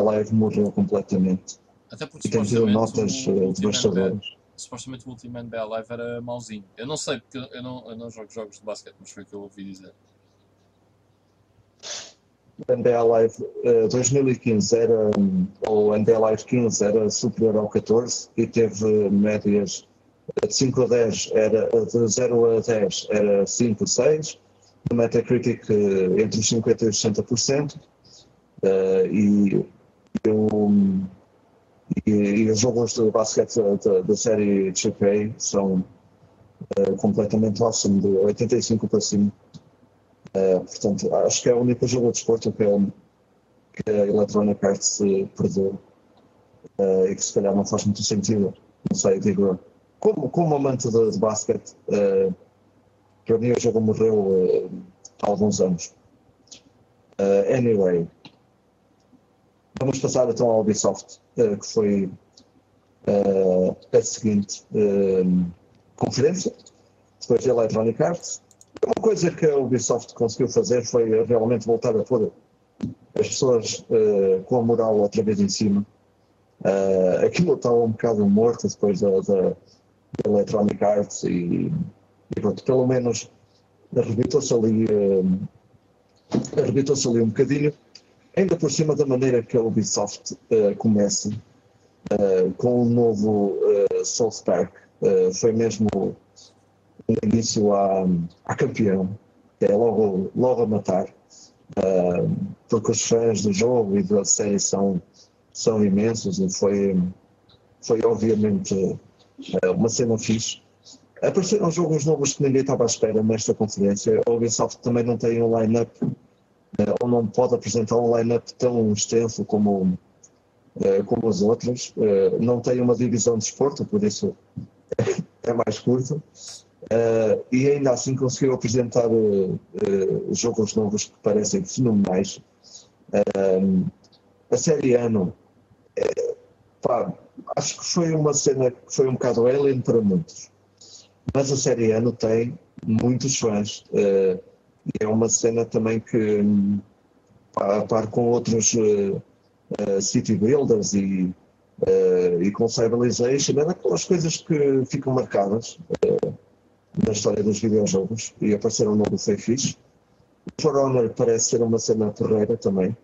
Live morreu completamente. Até porque e tem tido notas uh, devastadoras. Supostamente o último NBA Live era mauzinho. Eu não sei, porque eu não, eu não jogo jogos de basquete, mas foi o que eu ouvi dizer. NBA Live uh, 2015 era, ou NBA Live 15 era superior ao 14 e teve médias de 5 a 10, era, de 0 a 10 era 5 a 6, no Metacritic entre os 50% e os 60%, uh, e, e, e, os jogos de basquete da, da série 2K são uh, completamente awesome, de 85 para cima. Uh, portanto, acho que é o único jogo de desporto que, que a Electronic Arts perdeu e que se calhar não faz muito sentido. Não sei, digo, como, como amante de, de basquete, para mim o jogo morreu há alguns anos. anyway, vamos passar então ao Ubisoft, que foi a seguinte conferência, depois da Electronic Arts uma coisa que a Ubisoft conseguiu fazer foi realmente voltar a pôr as pessoas com a moral outra vez em cima. Aquilo estava um bocado morto depois da, da, Electronic Arts e, e pronto, pelo menos arrebitou-se ali, uh, arrebitou-se ali um bocadinho, ainda por cima da maneira que a Ubisoft uh, começa uh, com o um novo uh, Park. foi mesmo no início à campeão, é logo, logo a matar, uh, porque os fãs do jogo e da série são, são imensos e foi, foi obviamente uh, uma cena fixe. Apareceram jogos novos que ninguém estava à espera nesta conferência. A Ubisoft também não tem um line-up, uh, ou não pode apresentar um line-up tão extenso como, como os outros. não tem uma divisão de esporte, por isso é mais curto. Uh, e ainda assim conseguiu apresentar uh, uh, jogos novos que parecem fenomenais. a série Ano, pá, acho que foi uma cena que foi um bocado alien para muitos, mas a série Ano tem muitos fãs e é uma cena também que, a par com outros city builders e, e com Civilization, é daquelas coisas que ficam marcadas na história dos videojogos e apareceram no foi fixe. For Honor parece ser uma cena porreira também.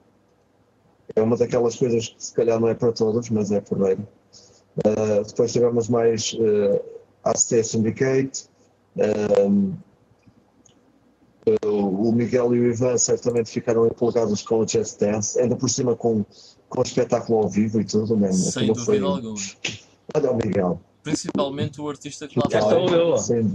É uma daquelas coisas que se calhar não é para todos, mas é porreira. Uh, depois tivemos mais uh, ACT Syndicate. Uh, o Miguel e o Ivan certamente ficaram empolgados com o Just Dance, ainda por cima com, com o espetáculo ao vivo e tudo, mesmo. Sem Aquilo dúvida foi... alguma. Olha o Miguel. Principalmente o artista que lá foi.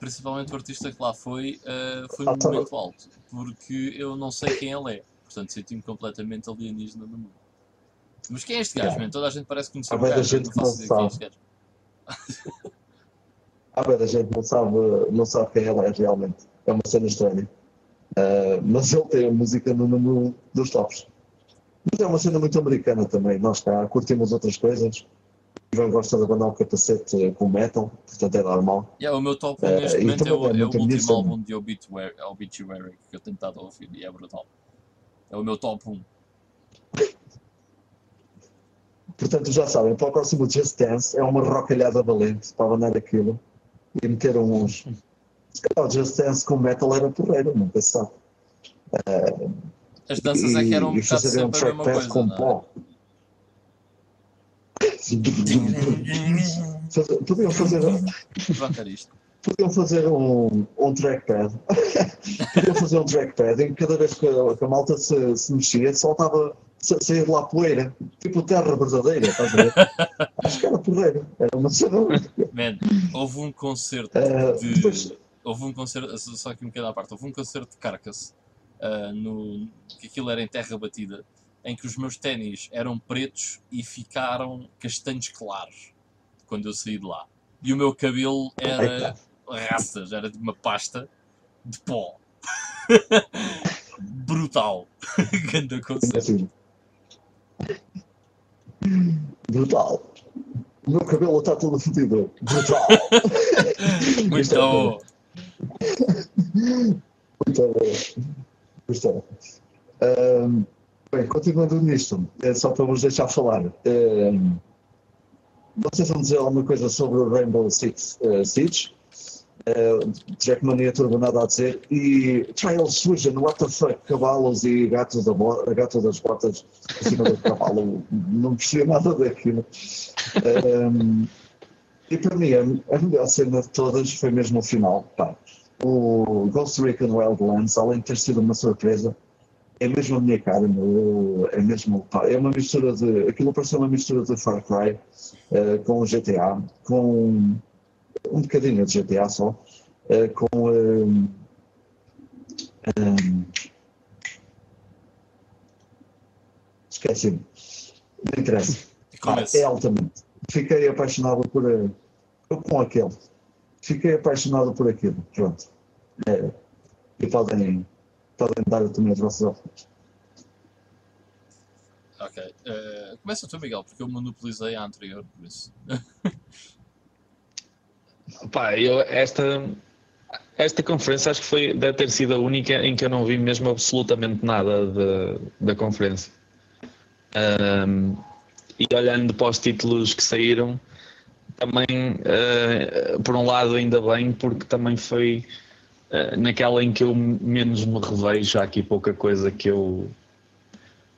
Principalmente o artista que lá foi, uh, foi um momento alto. Porque eu não sei quem ele é. Portanto, senti-me completamente alienígena no mundo. Mas quem é este gajo, Yeah. Toda a gente parece conhecer o da gajo. gente não faço ideia quem é este gajo. Há muita gente não sabe, não sabe quem ele é realmente. É uma cena estranha. Ah, mas ele tem a música no número dos tops. Mas é uma cena muito americana também. Nós cá curtimos outras coisas. O João gosta de abanar o capacete com metal, portanto é normal. Yeah, o meu top 1 Eh, neste e momento é o, é é o último álbum de Obituary, Obituary que eu tenho estado a ouvir e é brutal. É o meu top 1. Portanto, já sabem, para o próximo Just Dance é uma rocalhada valente para abanar aquilo e meter uns. Se calhar o Just Dance com metal era porreiro, nunca se sabe. As danças é que eram um e bocado fazer um sempre a mesma coisa. com não é? pó. Podiam fazer, podiam fazer um, um trackpad. podiam fazer um trackpad em que cada vez que a, que a malta se, se mexia, soltava, sa- saía de lá poeira. Tipo terra verdadeira, estás a ver? Acho que era porreiro. Era uma cena. Man, houve um concerto Eh, de. depois- Houve um concerto, só aqui um bocadinho à parte, houve um concerto de Carcass, ah, no, que aquilo era em terra batida, em que os meus ténis eram pretos e ficaram castanhos claros quando eu saí de lá. E o meu cabelo era raças, era de uma pasta de pó. Brutal. Ganda concerto. Brutal. O meu cabelo está todo fodido. Brutal. Muito bom. Muito bom. Gostei. Ahm, bem, continuando nisto, é só para vos deixar falar. ahm, vocês vão dizer alguma coisa sobre o Rainbow Six eh, Siege? Uh, Trackmania Turbo nada a dizer. E Trial Fusion, what the fuck? Cavalos e gatos da gato das botas em cima do cavalo. Não percebi nada daquilo. Ahm, e para mim, a, melhor cena de todas foi mesmo o final. Pá. O Ghost Recon Wildlands, além de ter sido uma surpresa, é mesmo a minha cara, é mesmo, pá, é uma mistura de, aquilo parece uma mistura de Far Cry eh, com o GTA, com um bocadinho de GTA só, eh, com ehm, ehm, esqueci-me, não interessa. Pá, começa. é altamente. Fiquei apaixonado por eh, com aquele. Fiquei apaixonado por aquilo. Pronto. É, e podem, podem dar também as vossas opiniões. Ok. Eh, começa tu, Miguel, porque eu monopolizei a anterior, por isso. Eu, esta, esta conferência acho que foi, deve ter sido a única em que eu não vi mesmo absolutamente nada de- da conferência. Ahm, e olhando para os títulos que saíram, também, eh, por um lado, ainda bem, porque também foi eh, naquela em que eu menos me revejo, há aqui pouca coisa que eu,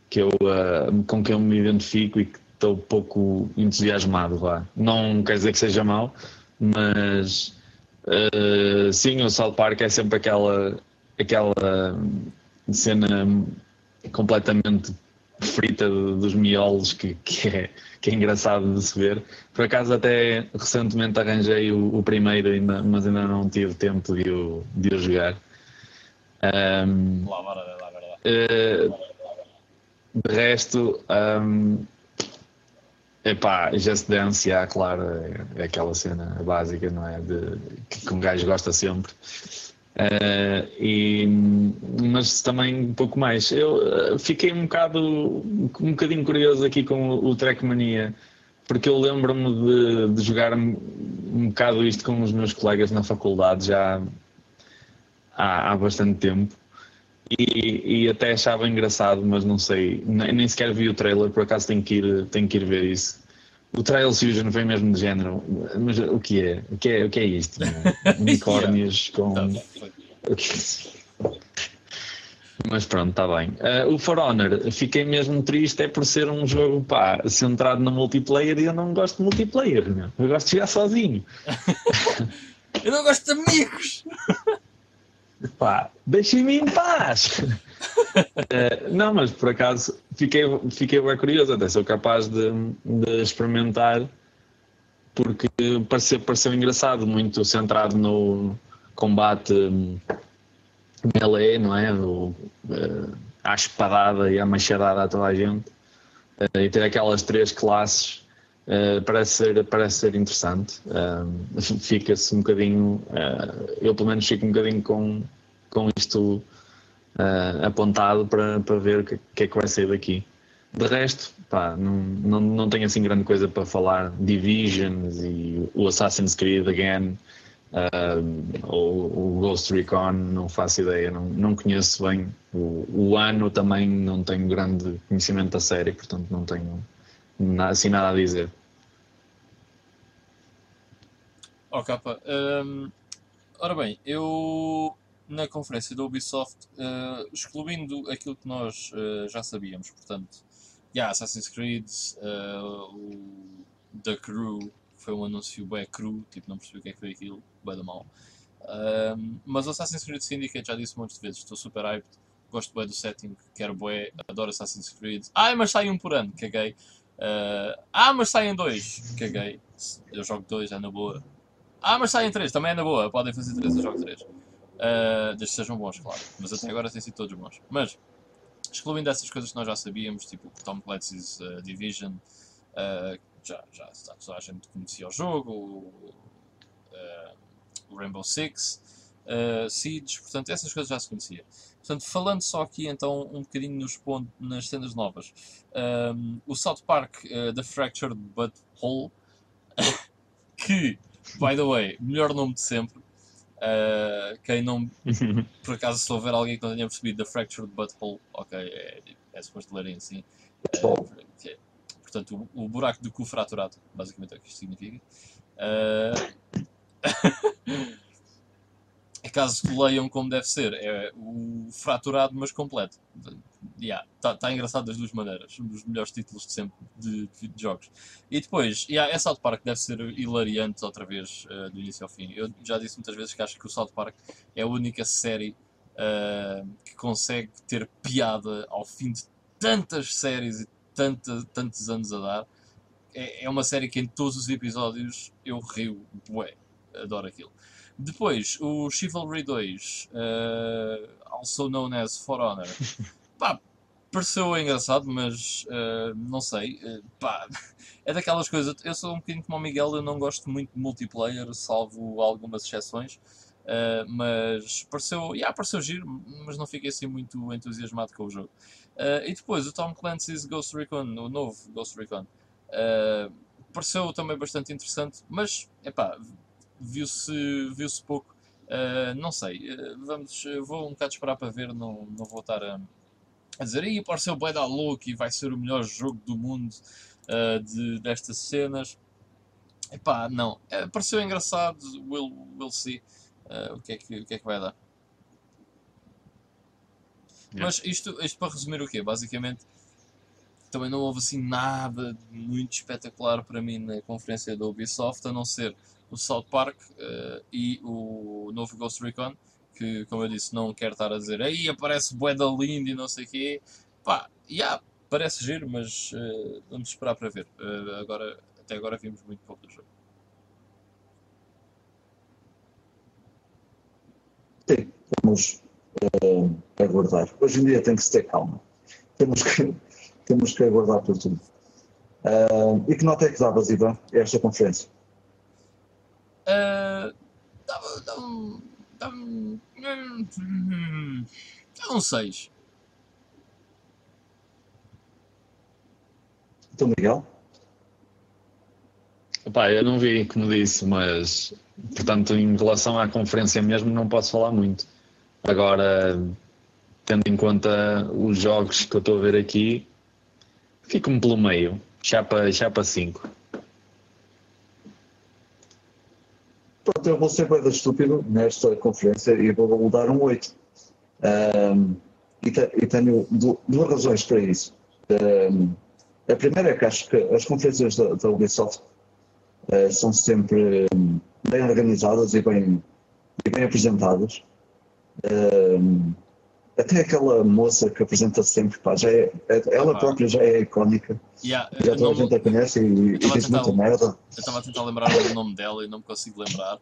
que eu, eh, com que eu me identifico e que estou pouco entusiasmado. Vá. Não quer dizer que seja mau, mas eh, sim, o South Park é sempre aquela, aquela cena completamente frita do- dos miolos que, que, é, que é engraçado de se ver. Por acaso até recentemente arranjei o, o primeiro, ainda, mas ainda não tive tempo de o, de o jogar. Ahm, Lá, lá, lá. eh, de resto, um, epá, Just Dance, já, claro, é, aquela cena básica, não é? De, que, um gajo gosta sempre. Eh, e, mas também um pouco mais. Eu eh, fiquei um bocado um bocadinho curioso aqui com o, o Trackmania, porque eu lembro-me de, de jogar um bocado isto com os meus colegas na faculdade já há, há bastante tempo. E, e até achava engraçado, mas não sei, nem, nem sequer vi o trailer, por acaso tenho que ir, tenho que ir ver isso. O Trial Fusion foi mesmo de género, mas o que é? O que é, o que é isto? Unicórnios com. Tá, foi. Mas pronto, está bem. Ah, o For Honor, fiquei mesmo triste, é por ser um jogo pá, centrado no multiplayer e eu não gosto de multiplayer, meu. eu gosto de jogar sozinho. Eu não gosto de amigos! Pá, deixem-me em paz! Eh, não, mas por acaso fiquei, fiquei bem curioso, até sou capaz de, de experimentar, porque pareceu, pareceu engraçado, muito centrado no combate hum, melee, não é? O, eh, à espadada e à machadada a toda a gente. uh, e ter aquelas três classes uh, parece, ser, parece ser interessante. Uh, Fica-se um bocadinho, eu pelo menos fico um bocadinho com, com isto apontado para, para ver o que, que é que vai sair daqui. De resto, pá, não, não, não tenho assim grande coisa para falar. Divisions e o Assassin's Creed Again, uh, ou o Ghost Recon, não faço ideia, não, não conheço bem. O, o ano também não tenho grande conhecimento da série, portanto não tenho assim nada a dizer. Oh, capa, um, ora bem, eu na conferência da Ubisoft, uh, excluindo aquilo que nós uh, já sabíamos, portanto, yeah, Assassin's Creed, uh, o The Crew, foi um anúncio bem cru, tipo, não percebi o que é que foi aquilo, bem da mal. Um, mas o Assassin's Creed Syndicate já disse muitas vezes, estou super hyped, gosto bem do setting, quero bué, adoro Assassin's Creed. Ah, mas sai um por ano, caguei. Uh, ah, mas saem dois, caguei. Eu jogo dois, é na boa. Ah, mas saem três, também é na boa, podem fazer três, eu jogo três. Uh, desde que sejam bons, claro. Mas até agora têm sido todos bons. Mas, excluindo essas coisas que nós já sabíamos, tipo Tom Clancy's uh, Division, uh, já, já toda a gente conhecia o jogo, o, Rainbow Six, uh, Siege, portanto, essas coisas já se conhecia. Portanto, falando só aqui então um bocadinho nos pontos, nas cenas novas, um, o South Park uh, The Fractured But Whole, que, by the way, melhor nome de sempre. Uh, quem não, por acaso, se houver alguém que não tenha percebido The Fractured Butthole, ok, é, é suposto lerem assim. Uh, é, portanto, o, o, buraco do cu fraturado, basicamente é o que isto significa. Uh, é caso que leiam como deve ser, é o fraturado, mas completo. Yeah, tá, tá engraçado das duas maneiras. Um dos melhores títulos de sempre de, de, jogos. E depois, yeah, é South Park deve ser hilariante outra vez, uh, do início ao fim. Eu já disse muitas vezes que acho que o South Park é a única série uh, que consegue ter piada ao fim de tantas séries e tanta, tantos anos a dar. É, é uma série que em todos os episódios eu rio, bué, adoro aquilo. Depois, o Chivalry 2, uh, eh, also known as For Honor, pá, pareceu engraçado, mas uh, não sei, uh, pá, é daquelas coisas, eu sou um bocadinho como o Miguel, eu não gosto muito de multiplayer, salvo algumas exceções, uh, mas pareceu, yeah, pareceu giro, mas não fiquei assim muito entusiasmado com o jogo. e depois, o Tom Clancy's Ghost Recon, o novo Ghost Recon, pareceu também bastante interessante, mas, é pá, viu-se viu -se pouco. Uh, não sei, uh, vamos, vou um bocado esperar para ver, não, não vou estar a, a dizer aí apareceu o Boy da Louco e vai ser o melhor jogo do mundo uh, de, destas cenas. Epá, não, é, pareceu engraçado, we'll, we'll see o, que é que, o que é que vai dar. Yeah. Mas isto, isto para resumir o quê? Basicamente, também não houve assim nada muito espetacular para mim na conferência da Ubisoft, a não ser o South Park uh, e o novo Ghost Recon, que, como eu disse, não quero estar a dizer aí aparece bué da Lindy e não sei o quê. Pá, yeah, parece giro, mas uh, vamos esperar para ver. Uh, agora, até agora vimos muito pouco do jogo. Sim, vamos aguardar. Hoje em dia tem que se ter calma. Temos que, temos que aguardar por tudo. E que nota é que davas, Ivan, esta conferência? Uh, dava, dava, um, um, um 6. Então, Miguel? Epá, eu não vi, como disse, mas portanto, em relação à conferência mesmo, não posso falar muito. Agora, tendo em conta os jogos que eu estou a ver aqui, fico-me pelo meio, chapa 5. Chapa Pronto, eu vou ser bem estúpido nesta conferência e vou dar um 8. Um, e, te, e, tenho duas razões para isso. Um, a primeira é que acho que as conferências da, da Ubisoft uh, são sempre bem organizadas e bem, e bem apresentadas. Um, até aquela moça que apresenta sempre, pá, já é, ela própria já é icónica. Yeah, já toda a gente a conhece e, e diz muita merda. Eu estava a tentar lembrar o nome dela e não me consigo lembrar.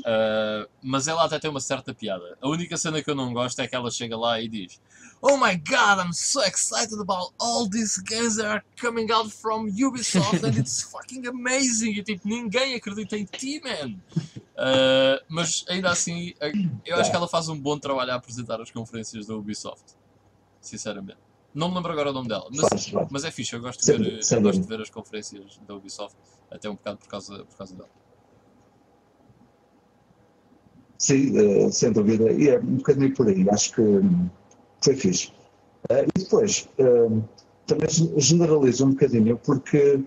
Uh, mas ela até tem uma certa piada. A única cena que eu não gosto é que ela chega lá e diz: Oh my god, I'm so excited about all these games that are coming out from Ubisoft and it's fucking amazing. E tipo, ninguém acredita em ti, man. Uh, mas ainda assim, eu acho que ela faz um bom trabalho a apresentar as conferências da Ubisoft. Sinceramente. Não me lembro agora o nome dela, mas, mas é fixe. Eu gosto de, ver, eu gosto de ver as conferências da Ubisoft, até um bocado por causa, por causa dela. Sim, uh, sem dúvida. E é um bocadinho por aí. Acho que foi fixe. Uh, e depois, uh, também generalizo um bocadinho, porque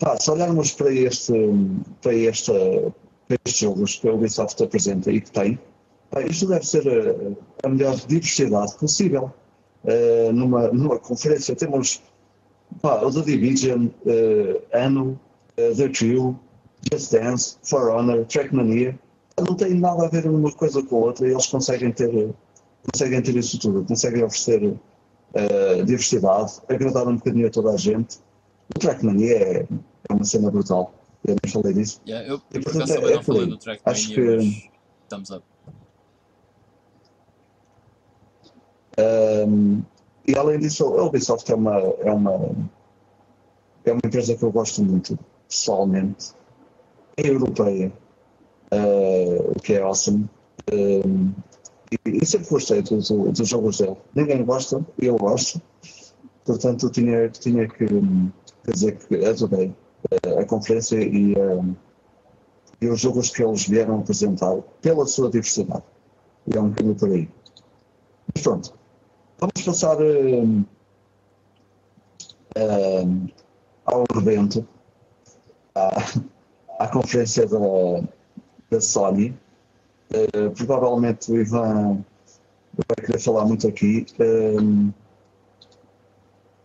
pá, se olharmos para, este, para, esta, para estes jogos que a Ubisoft apresenta e que tem, pá, isto deve ser a, a melhor diversidade possível. Uh, numa, numa conferência temos pá, o The Division, Anno, The Crew, Just Dance, For Honor, Trackmania não tem nada a ver uma coisa com a outra e eles conseguem ter, conseguem ter isso tudo, conseguem oferecer uh, diversidade, agradar um bocadinho a toda a gente. O Trackmania é, é uma cena brutal. Eu nem falei disso. Yeah, eu, e, portanto, é, não falei do Trackmania, Acho que, thumbs up. Um, e além disso, a Ubisoft é uma, é uma, é uma empresa que eu gosto muito, pessoalmente. É europeia uh, o que é awesome. Um, e, e, sempre gostei dos, dos jogos dele. Ninguém gosta, eu gosto. Portanto, tinha, tinha que dizer que adorei uh, a conferência e, um, e os jogos que eles vieram apresentar pela sua diversidade. E é um bocadinho por aí. Mas pronto, vamos passar um, ao evento, à, à conferência da, da Sony. Uh, provavelmente o Ivan vai querer falar muito aqui. Um,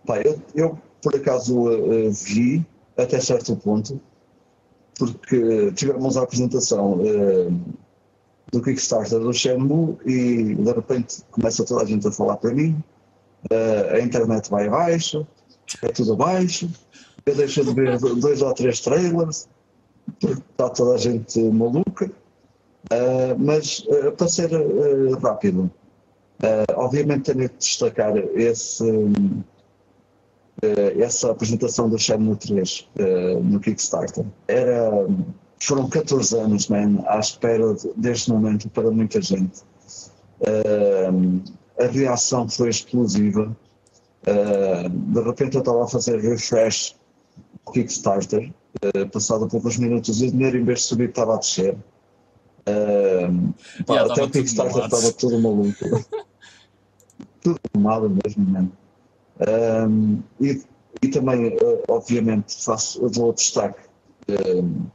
pá, eu, eu, por acaso uh, vi até certo ponto, porque tivemos a apresentação uh, do Kickstarter do Shenmue e de repente começa toda a gente a falar para mim, a internet vai abaixo, é tudo abaixo, eu deixo de ver dois ou três trailers, está toda a gente maluca, uh, mas uh, para ser uh, rápido, obviamente tenho que destacar esse, essa apresentação do Shenmue 3 no Kickstarter. Era, foram 14 anos, man, à espera deste momento para muita gente. a reação foi explosiva. de repente eu estava a fazer refresh Kickstarter Uh, passado poucos minutos, o dinheiro em vez de subir estava a descer. Uh, pá, yeah, até o Kickstarter estava tudo maluco. tudo mal mesmo, mesmo. Um, e, e também, uh, obviamente, faço, dou destaque. Uh,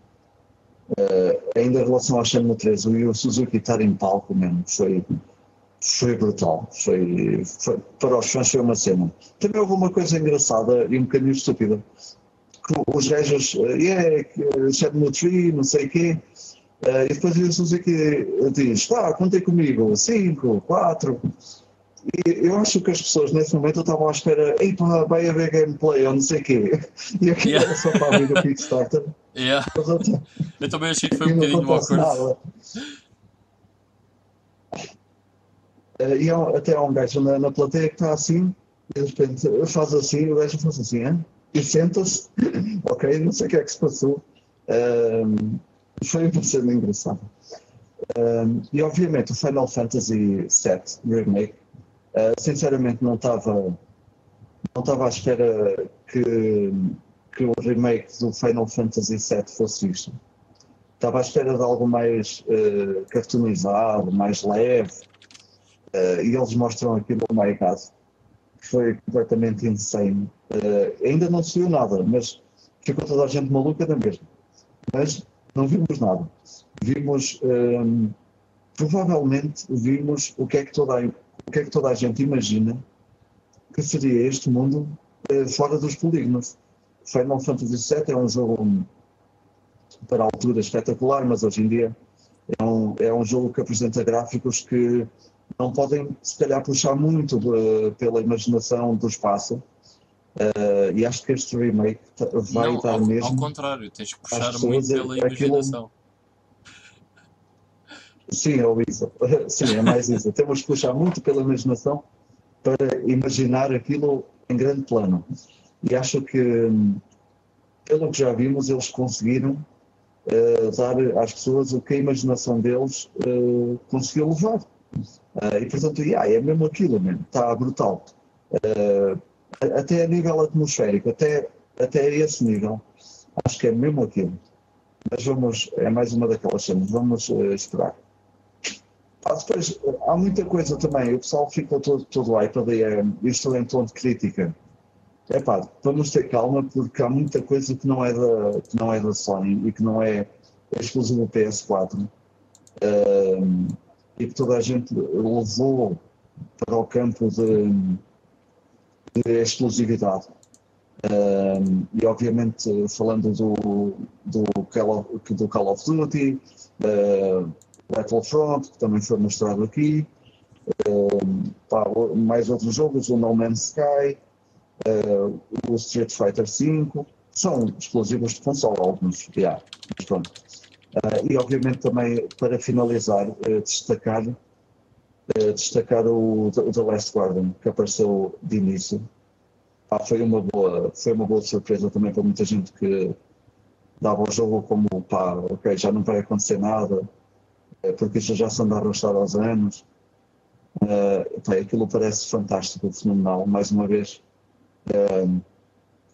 ainda em relação ao Shenmue 3, o Yu Suzuki estar em palco mesmo foi, foi brutal. Foi, foi, para os fãs foi uma cena. Também houve uma coisa engraçada e um bocadinho estúpida os gajos, yeah, Shenmue 3, não sei o quê, uh, e depois o Suzuki diz, tá, contei comigo, 5, 4, e eu acho que as pessoas nesse momento estavam à espera, ei pá, vai haver gameplay ou não sei o quê, e aquilo yeah. era só para abrir o Kickstarter. Yeah. eu também achei que foi um bocadinho awkward. Uh, e há, até há um gajo na, na plateia que está assim, e de repente faz assim, o gajo faz assim, hein? E senta-se, ok, não sei o que é que se passou. Um, foi uma cena engraçada. Um, e obviamente o Final Fantasy VII Remake, uh, sinceramente não estava não estava à espera que, que o remake do Final Fantasy VII fosse isto. Estava à espera de algo mais uh, cartoonizado, mais leve, uh, e eles mostram aquilo, oh my foi completamente insane. Uh, ainda não se viu nada, mas ficou toda a gente maluca da mesma. Mas não vimos nada. Vimos, um, ehm, provavelmente, vimos o que, é que toda a, o que é que toda a gente imagina que seria este mundo uh, fora dos polígonos. Final Fantasy VII é um jogo para a altura espetacular, mas hoje em dia é um, é um jogo que apresenta gráficos que não podem, se calhar, puxar muito pela imaginação do espaço Uh, e acho que este remake vai não, dar ao, mesmo. Ao contrário, tens que puxar muito pela imaginação. Sim, é o ISA. Sim, é mais ISA. Temos que puxar muito pela imaginação para imaginar aquilo em grande plano. E acho que, pelo que já vimos, eles conseguiram uh, dar às pessoas o que a imaginação deles uh, conseguiu levar. Uh, e portanto, yeah, é mesmo aquilo mesmo, está brutal. Até a nível atmosférico, até, até esse nível, acho que é mesmo aquilo. Mas vamos, é mais uma daquelas cenas, vamos esperar. Ah, depois, há muita coisa também, o pessoal fica todo, todo hypado e é, isto é em tom de crítica. É pá, vamos ter calma porque há muita coisa que não é da, que não é da Sony e que não é exclusivo PS4 um, e que toda a gente levou para o campo de exclusividade. Um, e obviamente falando do, do, Call of, do Call of Duty, uh, Battlefront, que também foi mostrado aqui, um, pá, mais outros jogos, o No Man's Sky, uh, o Street Fighter V, são exclusivos de console, alguns, yeah, mas pronto. Uh, e obviamente também para finalizar, uh, destacar, destacar o The Last Guardian, que apareceu de início. Ah, foi, uma boa, foi uma boa surpresa também para muita gente que dava o jogo como pá, ok, já não vai acontecer nada, porque isto já se anda a arrastar aos anos. Uh, pá, aquilo parece fantástico, fenomenal, mais uma vez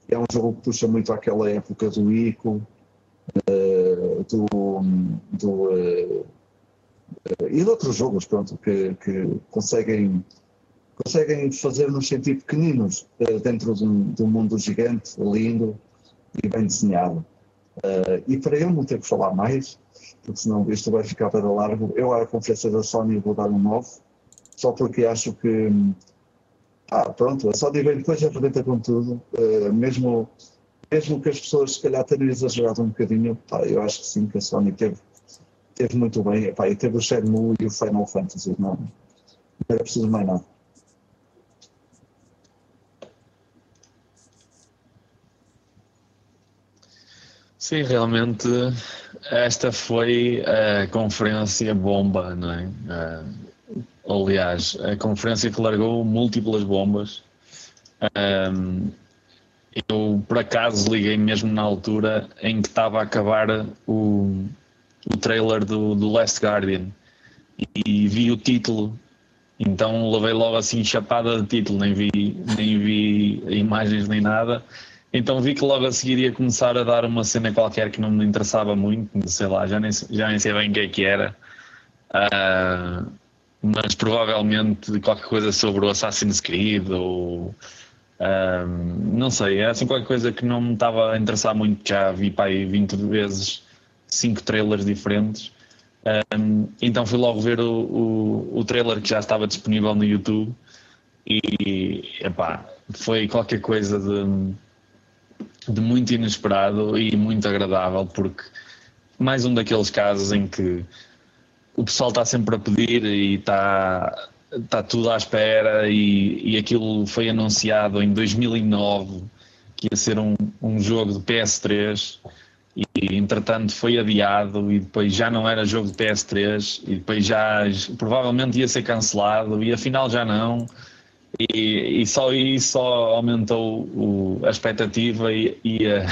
é um jogo que puxa muito àquela época do Ico, uh, do, do uh, e de outros jogos pronto, que, que conseguem, conseguem fazer-nos sentir pequeninos uh, dentro de um, de um, mundo gigante, lindo e bem desenhado. e para eu não ter que falar mais, porque senão isto vai ficar para largo, eu à conferência da Sony vou dar um 9, só porque acho que ah, pronto, a Sony vem depois apresenta com tudo, uh, mesmo, mesmo que as pessoas se calhar tenham exagerado um bocadinho, pá, eu acho que sim, que a Sony teve, teve muito bem, pá, e teve o Shenmue e o Final Fantasy, não, não era preciso mais nada. Sim, realmente esta foi a conferência bomba, não é? Uh, aliás, a conferência que largou múltiplas bombas. Eu, por acaso, liguei mesmo na altura em que estava a acabar o, o trailer do, do Last Guardian e vi o título. Então levei logo assim chapada de título, nem vi, nem vi imagens nem nada. Então vi que logo a seguir ia começar a dar uma cena qualquer que não me interessava muito, sei lá, já nem, já nem sei bem o que é que era. Uh, mas provavelmente qualquer coisa sobre o Assassin's Creed ou um, não sei, é assim qualquer coisa que não me estava a interessar muito, já vi para aí 20 vezes cinco trailers diferentes. Um, então fui logo ver o, o, o, trailer que já estava disponível no YouTube e epá, foi qualquer coisa de, de muito inesperado e muito agradável porque mais um daqueles casos em que o pessoal está sempre a pedir e está, está tudo à espera e, e aquilo foi anunciado em 2009 que ia ser um, um jogo de PS3 e entretanto foi adiado e depois já não era jogo de PS3 e depois já provavelmente ia ser cancelado e afinal já não. E, e só isso só aumentou o, a expectativa e, e, a,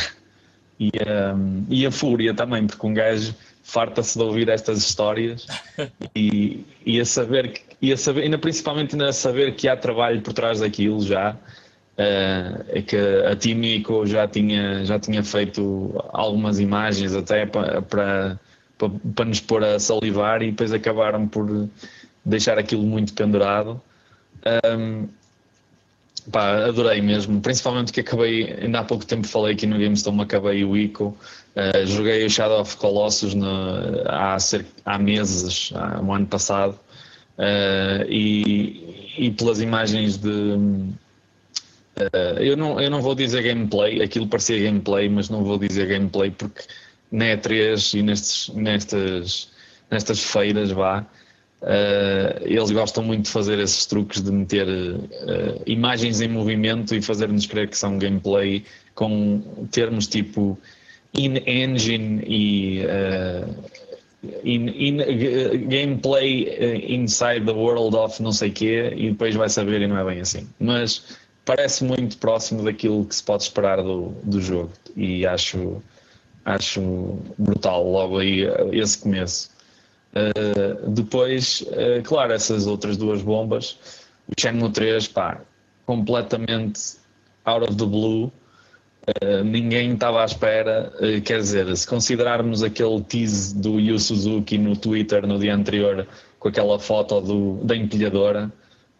e, a, e a fúria também porque um gajo farta-se de ouvir estas histórias e, e a saber que e a saber, ainda principalmente ainda a saber que há trabalho por trás daquilo já é que a Timico já tinha já tinha feito algumas imagens até para, para, para nos pôr a salivar e depois acabaram por deixar aquilo muito pendurado. Um, pá, adorei mesmo. Principalmente que acabei ainda há pouco tempo falei aqui no GameStone acabei o ICO. Uh, joguei o Shadow of Colossus no, há, cerca, há meses, há um ano passado, uh, e, e, pelas imagens de. Uh, eu, não, eu não vou dizer gameplay, aquilo parecia gameplay, mas não vou dizer gameplay porque na E3 e nestes, nestas, nestas feiras vá. eles gostam muito de fazer esses truques de meter imagens em movimento e fazer-nos crer que são gameplay com termos tipo in-engine e, uh, in, in, gameplay inside the world of não sei quê e depois vai saber e não é bem assim. Mas parece muito próximo daquilo que se pode esperar do, do jogo e acho, acho brutal logo aí esse começo. Uh, depois, uh, claro, essas outras duas bombas, o Shenmue 3, pá, completamente out of the blue. Uh, ninguém estava à espera. Quer dizer, se considerarmos aquele tease do Yu Suzuki no Twitter no dia anterior com aquela foto do, da empilhadora,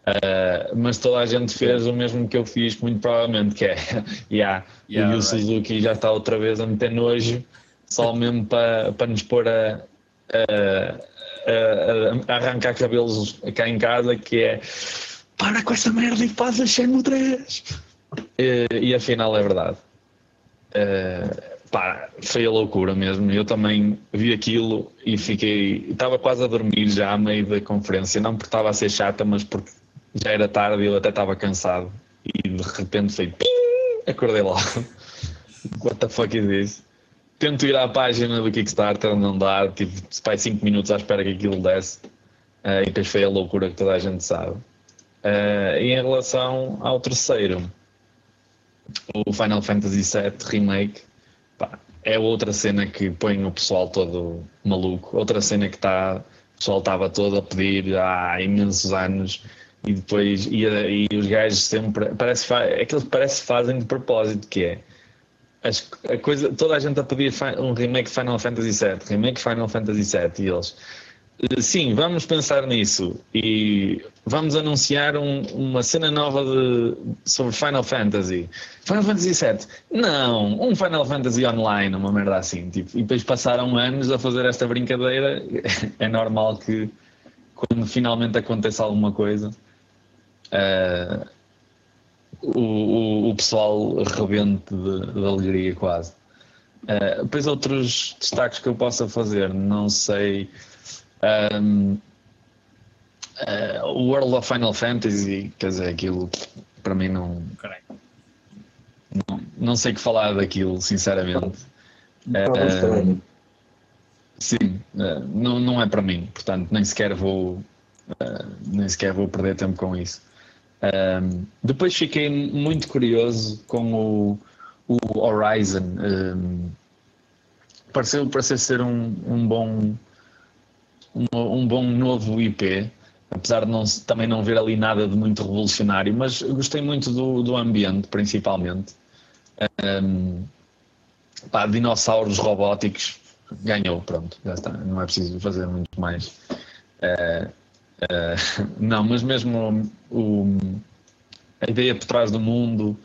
uh, mas toda a gente fez o mesmo que eu fiz, muito provavelmente, que é yeah, yeah, o Yu right. Suzuki já está outra vez a meter nojo, só mesmo para, para nos pôr a, a, a, a arrancar cabelos cá em casa, que é para com essa merda e faz a Shenmue 3. E, e afinal é verdade. Uh, pá, foi a loucura mesmo. Eu também vi aquilo e fiquei. Estava quase a dormir já a meio da conferência. Não porque estava a ser chata, mas porque já era tarde e eu até estava cansado. E de repente foi. Acordei logo. What the fuck is this? Tento ir à página do Kickstarter, não dá. Tive tipo, 5 minutos à espera que aquilo desse. Uh, e depois foi a loucura que toda a gente sabe. Uh, e em relação ao terceiro, o Final Fantasy VII Remake, pá, é outra cena que põe o pessoal todo maluco. Outra cena que está, o pessoal estava todo a pedir há imensos anos e depois e, e os gajos sempre parece é que parece que fazem de propósito que é as, a coisa toda a gente a pedir um remake Final Fantasy VII remake Final Fantasy VII e eles Sim, vamos pensar nisso e vamos anunciar um, uma cena nova de, sobre Final Fantasy. Final Fantasy VII? Não, um Final Fantasy Online, uma merda assim. Tipo, e depois passaram anos a fazer esta brincadeira. É normal que quando finalmente aconteça alguma coisa, uh, o, o, pessoal rebente de, de alegria quase. Uh, depois outros destaques que eu possa fazer, não sei um, uh, o World of Final Fantasy, quer dizer, aquilo para mim não, não, não sei o que falar daquilo, sinceramente. Uh, sim, uh, não, não é para mim, portanto nem sequer vou nem sequer vou perder tempo com isso. Um, depois fiquei muito curioso com o, o Horizon. Um, pareceu, pareceu ser um, um bom um, um bom novo IP, apesar de não, também não ver ali nada de muito revolucionário, mas gostei muito do, do ambiente, principalmente. Um, pá, dinossauros robóticos, ganhou, pronto, já está, não é preciso fazer muito mais. Uh, uh, não, mas mesmo o, a ideia por trás do mundo,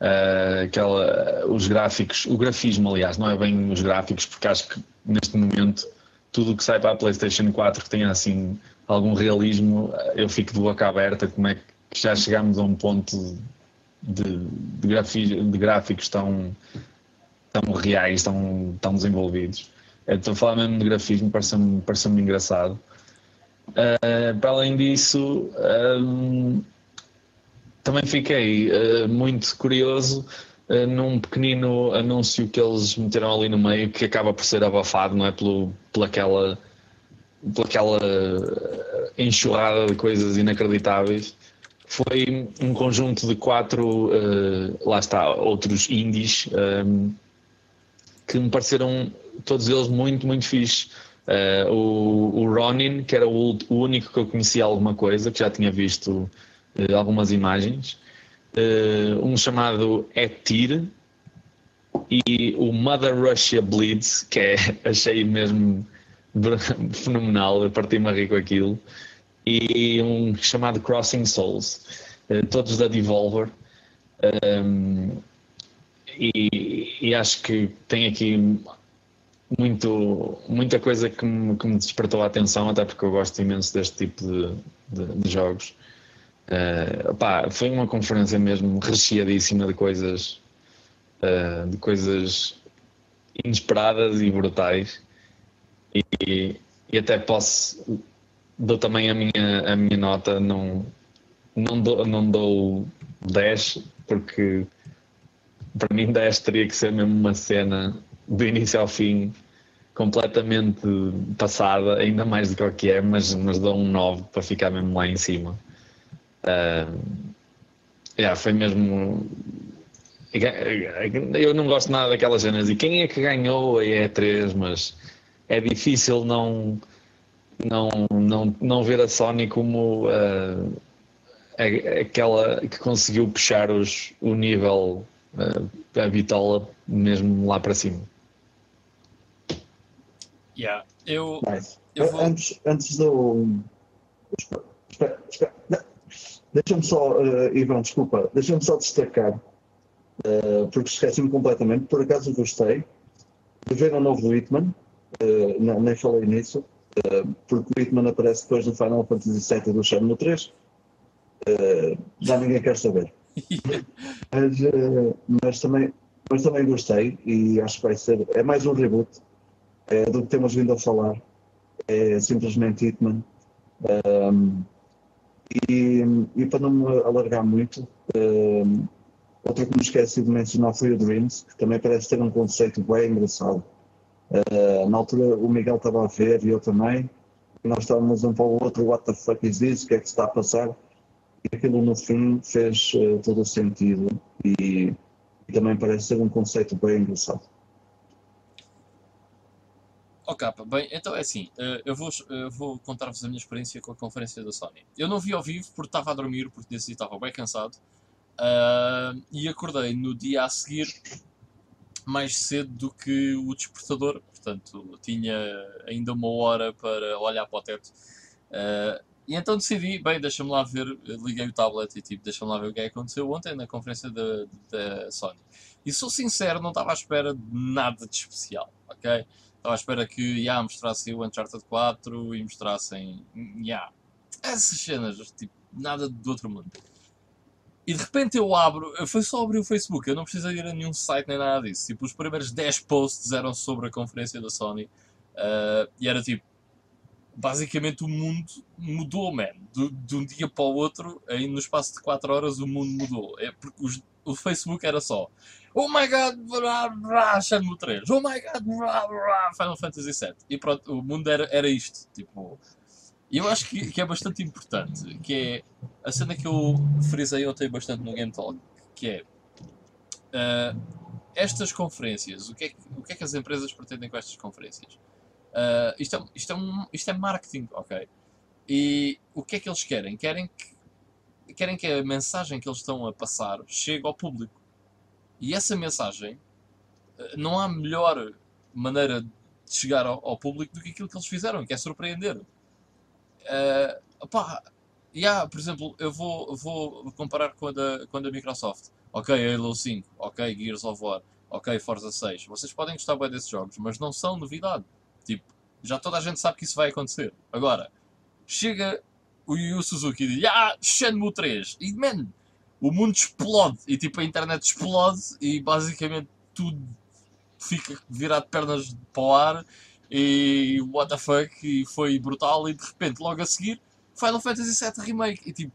uh, aquela, os gráficos, o grafismo, aliás, não é bem os gráficos, porque acho que neste momento tudo o que sai para a PlayStation 4 que tenha assim algum realismo, eu fico de boca aberta como é que já chegamos a um ponto de, de, de gráficos tão, tão reais, tão, tão desenvolvidos. Estou a falar mesmo de grafismo, parece-me parece engraçado. Uh, para além disso, um, também fiquei uh, muito curioso uh, num pequenino anúncio que eles meteram ali no meio que acaba por ser abafado, não é? Pelo, pelaquela, pelaquela enxurrada de coisas inacreditáveis. Foi um conjunto de quatro, lá está, outros indies um, que me pareceram todos eles muito, muito fixe. Uh, o, o, Ronin, que era o, o, único que eu conhecia alguma coisa, que já tinha visto uh, algumas imagens uh, um chamado Etir e o Mother Russia Bleeds, que é, achei mesmo fenomenal, parti-me a rir com aquilo, e um chamado Crossing Souls, todos da Devolver. Um, e, e, acho que tem aqui muito, muita coisa que me, que me, despertou a atenção, até porque eu gosto imenso deste tipo de, de, de jogos. Uh, pá, foi uma conferência mesmo recheadíssima de coisas, uh, de coisas inesperadas e brutais. E, e, até posso dou também a minha, a minha nota, não, não, dou, não dou 10, porque para mim 10 teria que ser mesmo uma cena do início ao fim completamente passada, ainda mais do que o que é, mas, mas dou um 9 para ficar mesmo lá em cima. Uh, yeah, foi mesmo. Eu não gosto nada daquelas cenas. E quem é que ganhou a E3? Mas é difícil não, não, não, não ver a Sony como uh, aquela que conseguiu puxar os, o nível, uh, a bitola, mesmo lá para cima. Yeah, eu, Nice. eu vou... Antes, antes do. Deixa-me só, uh, Ivan, desculpa, deixa-me só destacar, uh, porque esqueci-me completamente, por acaso gostei de ver o novo Whitman, uh, não, nem falei nisso, uh, porque o Whitman aparece depois do Final Fantasy VII e do Shenmue 3. Uh, já ninguém quer saber. Mas, mas, também, mas também gostei e acho que vai ser. É mais um reboot é, do que temos vindo a falar. É simplesmente Hitman. Um, e, e para não me alargar muito, um, outro que me esqueci de mencionar foi o Dreams, que também parece ter um conceito bem engraçado. Uh, na altura o Miguel estava a ver e eu também, e nós estávamos um para o outro, what the fuck is this? O que é que está a passar? E aquilo no fim fez uh, todo o sentido e, e também parece ser um conceito bem engraçado. Oh bem, então é assim, uh, eu vou, uh, vou contar-vos a minha experiência com a conferência da Sony. Eu não vi ao vivo porque estava a dormir, porque nesse dia estava bem cansado, uh, e acordei no dia a seguir mais cedo do que o despertador, portanto tinha ainda uma hora para olhar para o teto. e então decidi, bem, deixa-me lá ver, liguei o tablet e tipo, deixa-me lá ver o é que aconteceu ontem na conferência da, da Sony. E sou sincero, não estava à espera de nada de especial, ok? Estava à espera que yeah, mostrassem o Uncharted 4 e mostrassem yeah, essas cenas, tipo, nada do outro mundo. E de repente eu abro, foi só abrir o Facebook, eu não precisei ir a nenhum site nem nada disso. Tipo, os primeiros 10 posts eram sobre a conferência da Sony uh, e era tipo, basicamente o mundo mudou, man. De, de, um dia para o outro, aí no espaço de 4 horas, o mundo mudou. É porque os, o Facebook era só Oh my god, blá, blá, Shenmue 3. Oh my god, blá, blá, Final Fantasy VII. E pronto, o mundo era, era isto. Tipo, eu acho que, que é bastante importante, que é a cena que eu frisei ontem bastante no Game Talk, que é uh, estas conferências, o que, é que, o que é que as empresas pretendem com estas conferências? Uh, isto, é, isto, é um, isto é marketing, ok? E o que é que eles querem? Querem que, querem que a mensagem que eles estão a passar chegue ao público. E essa mensagem, não há melhor maneira de chegar ao, ao público do que aquilo que eles fizeram, que é surpreender. Uh, opá, yeah, por exemplo, eu vou, vou comparar com a, da, com a da Microsoft. Ok, Halo 5, ok, Gears of War, ok, Forza 6. Vocês podem gostar bem desses jogos, mas não são novidade. Tipo, já toda a gente sabe que isso vai acontecer. Agora, chega o Yu Suzuki e diz, ah, Shenmue 3. E, man, o mundo explode e tipo a internet explode e basicamente tudo fica virado de pernas para o ar e what the fuck e foi brutal e de repente logo a seguir Final Fantasy VII Remake e tipo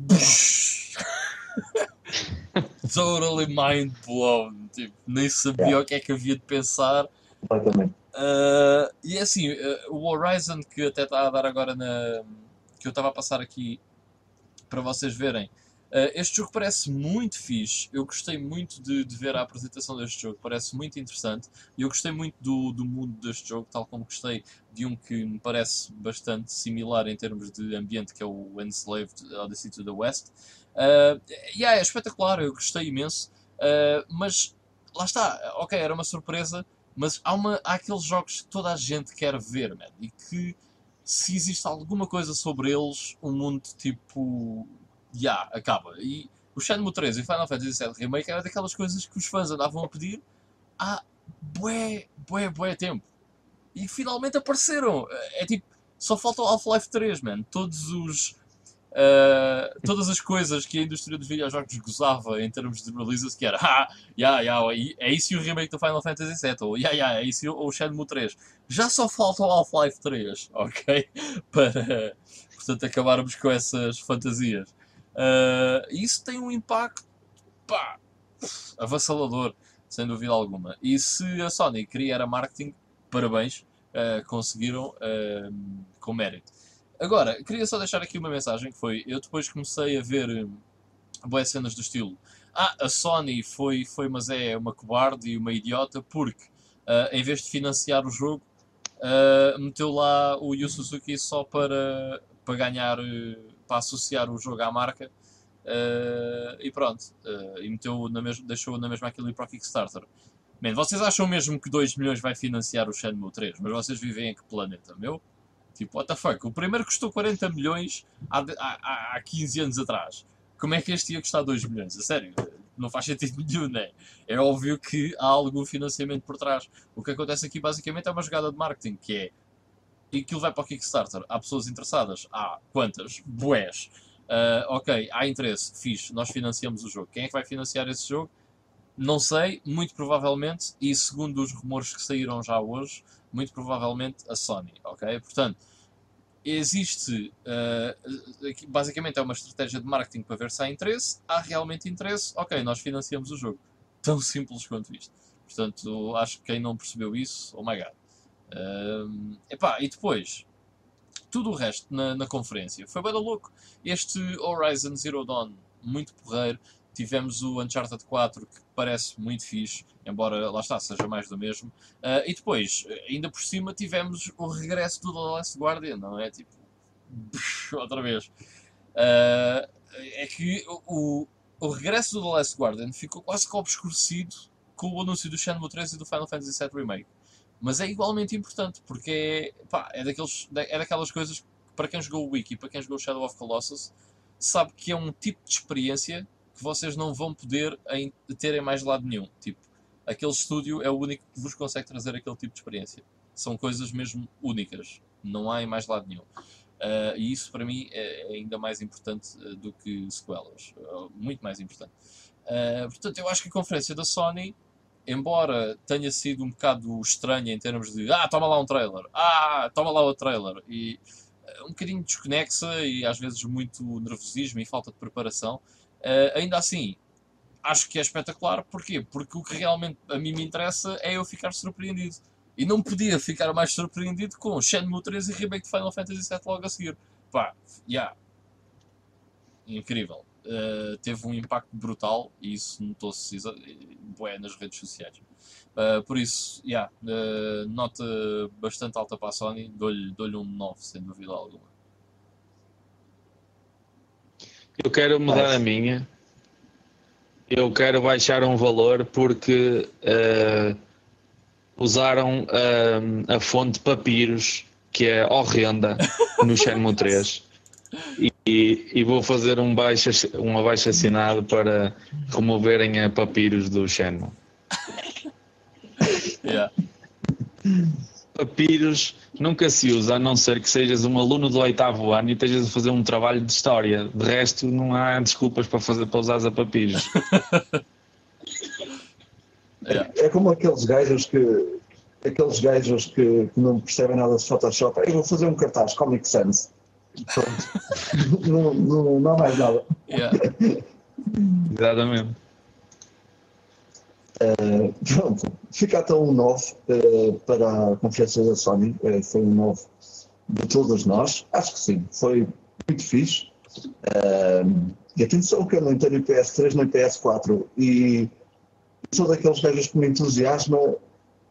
totally mind blown tipo, nem sabia yeah. o que é que havia de pensar uh, e assim uh, o Horizon que até está a dar agora na que eu estava a passar aqui para vocês verem Uh, este jogo parece muito fixe. Eu gostei muito de, de, ver a apresentação deste jogo, parece muito interessante. E eu gostei muito do, do mundo deste jogo, tal como gostei de um que me parece bastante similar em termos de ambiente, que é o Enslaved Odyssey to the West. Uh, yeah, é espetacular, eu gostei imenso. Uh, mas lá está, ok, era uma surpresa, mas há, uma, há aqueles jogos que toda a gente quer ver, man, e que se existe alguma coisa sobre eles, o um mundo tipo yeah, acaba. E o Shenmue 3 e Final Fantasy VII Remake era daquelas coisas que os fãs andavam a pedir há bué, bué, bué tempo. E finalmente apareceram. É tipo, só falta o Half-Life 3, man. Todos os. Uh, todas as coisas que a indústria dos videojogos gozava em termos de releases, que era ah, yeah, yeah, é isso e o remake do Final Fantasy VII, ou yeah, yeah, é isso o Shenmue 3. Já só falta o Half-Life 3, ok? Para, portanto, acabarmos com essas fantasias. Uh, isso tem um impacto pá, avassalador, sem dúvida alguma. E se a Sony queria era marketing, parabéns, uh, conseguiram uh, com mérito. Agora, queria só deixar aqui uma mensagem que foi, eu depois comecei a ver boas cenas do estilo. Ah, a Sony foi, foi mas é uma cobarde e uma idiota porque uh, em vez de financiar o jogo, meteu lá o Yu Suzuki só para, para ganhar, para associar o jogo à marca. Uh, e pronto, e meteu na mesma, deixou na mesma aquilo para o Kickstarter. Man, vocês acham mesmo que 2 milhões vai financiar o Shenmue 3? Mas vocês vivem em que planeta, meu? Tipo, what the fuck? O primeiro custou 40 milhões há, há, há 15 anos atrás. Como é que este ia custar 2 milhões? A sério? Não faz sentido nenhum, né? É óbvio que há algum financiamento por trás. O que acontece aqui basicamente é uma jogada de marketing, que é. E aquilo vai para o Kickstarter. Há pessoas interessadas? Há quantas? Bués. Uh, ok, há interesse, fixe, nós financiamos o jogo. Quem é que vai financiar esse jogo? Não sei, muito provavelmente, e segundo os rumores que saíram já hoje, muito provavelmente a Sony, ok? Portanto, existe, uh, basicamente é uma estratégia de marketing para ver se há interesse, há realmente interesse, ok, nós financiamos o jogo. Tão simples quanto isto. Portanto, acho que quem não percebeu isso, oh my god. Uh, epá, e depois, tudo o resto na, na conferência foi bem louco. Este Horizon Zero Dawn, muito porreiro, Tivemos o Uncharted 4, que parece muito fixe, embora lá está, seja mais do mesmo. Uh, e depois, ainda por cima, tivemos o regresso do The Last Guardian, não é? Tipo, outra vez. Uh, é que o, o regresso do The Last Guardian ficou quase que obscurecido com o anúncio do Shenmue 3 e do Final Fantasy VII Remake. Mas é igualmente importante, porque é, pá, é, daqueles, é daquelas coisas que, para quem jogou o Wiki, para quem jogou Shadow of Colossus, sabe que é um tipo de experiência que vocês não vão poder em, mais lado nenhum. Tipo, aquele estúdio é o único que vos consegue trazer aquele tipo de experiência. São coisas mesmo únicas. Não há em mais lado nenhum. Uh, e isso para mim é ainda mais importante uh, do que sequelas. Uh, muito mais importante. portanto, eu acho que a conferência da Sony, embora tenha sido um bocado estranha em termos de ah, toma lá um trailer, ah, toma lá o trailer, e um bocadinho desconexa e às vezes muito nervosismo e falta de preparação, Uh, ainda assim, acho que é espetacular. Porquê? Porque o que realmente a mim me interessa é eu ficar surpreendido. E não podia ficar mais surpreendido com Shenmue 3 e remake de Final Fantasy VII logo a seguir. Pá, yeah. Incrível. Uh, teve um impacto brutal e isso notou-se bué nas redes sociais. Uh, por isso, yeah, uh, nota bastante alta para a Sony, dou-lhe dou um 9, sem dúvida alguma. Eu quero mudar a minha. Eu quero baixar um valor porque uh, usaram uh, a fonte Papiros, que é horrenda, no Shenmue 3. E, e, vou fazer um baixo, um abaixo assinado para removerem a Papiros do Shenmue. Yeah papiros nunca se usa, a não ser que sejas um aluno do oitavo ano e estejas a fazer um trabalho de história. De resto, não há desculpas para, fazer, para usar a papiros. é. é como aqueles gajos que aqueles gajos que, que, não percebem nada de Photoshop. Eu vou fazer um cartaz Comic Sans. Não, não, não há mais nada. Yeah. Exatamente. Uh, pronto, fica até um 9 uh, para a conferência da Sony, uh, foi um 9 de todos nós, acho que sim, foi muito fixe. e atenção que eu não tenho PS3 nem PS4 e sou daqueles gajos que me entusiasma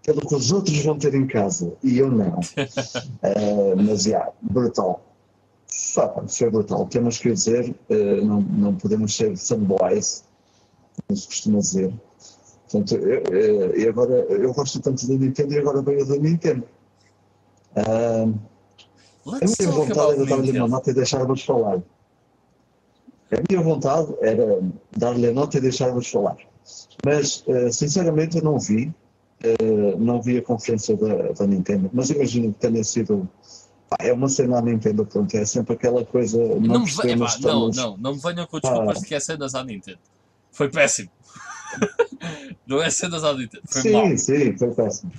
pelo que os outros vão ter em casa e eu não. mas, já, yeah, brutal. Foi brutal. Temos que dizer, não, não podemos ser fanboys, como se costuma dizer. Portanto, eu, e agora eu gosto tanto da Nintendo e agora venho da Nintendo. Uh, a minha vontade era dar-lhe uma nota e deixar-vos falar. A minha vontade era dar-lhe a nota e deixar-vos falar. Mas, uh, sinceramente, eu não vi. Uh, não vi a conferência da, da, Nintendo, mas imagino que tenha sido. É uma cena à Nintendo, pronto, é sempre aquela coisa. Não, não, estamos... não, não, não me venham com desculpas de que é cenas à Nintendo. Foi péssimo. Não é cenas auditas. Foi sim, mal. sim, foi péssimo.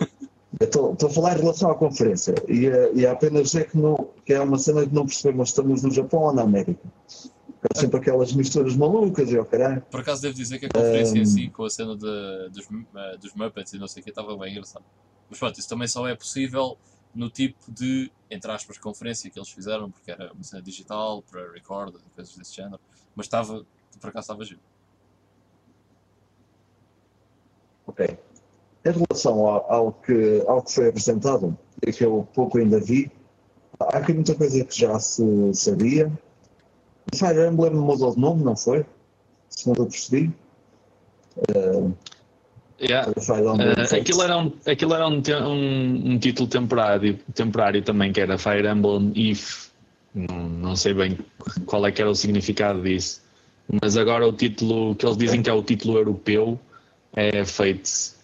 Estou a falar em relação à conferência e, e apenas dizer que, não, que é uma cena que não percebemos estamos no Japão ou na América. Há sempre aquelas misturas malucas e ao caralho. Por acaso devo dizer que a conferência em si, com a cena de, dos, eh, dos Muppets e não sei o que, estava bem engraçado. Mas pronto, isso também só é possível no tipo de, entre aspas, conferência que eles fizeram, porque era uma cena digital, para record, coisas desse género. Mas estava, por acaso estava giro. Ok. Em relação ao, ao que, ao que foi apresentado, e que eu pouco ainda vi, há aqui muita coisa que já se sabia. O Fire Emblem mudou de nome, não foi? Segundo eu percebi. Uh, Yeah. Uh, aquilo era, um, aquilo era um, um, um, título temporário, temporário também, que era Fire Emblem If. Não, não sei bem qual é que era o significado disso. Mas agora o título que eles dizem que é o título europeu é Fates.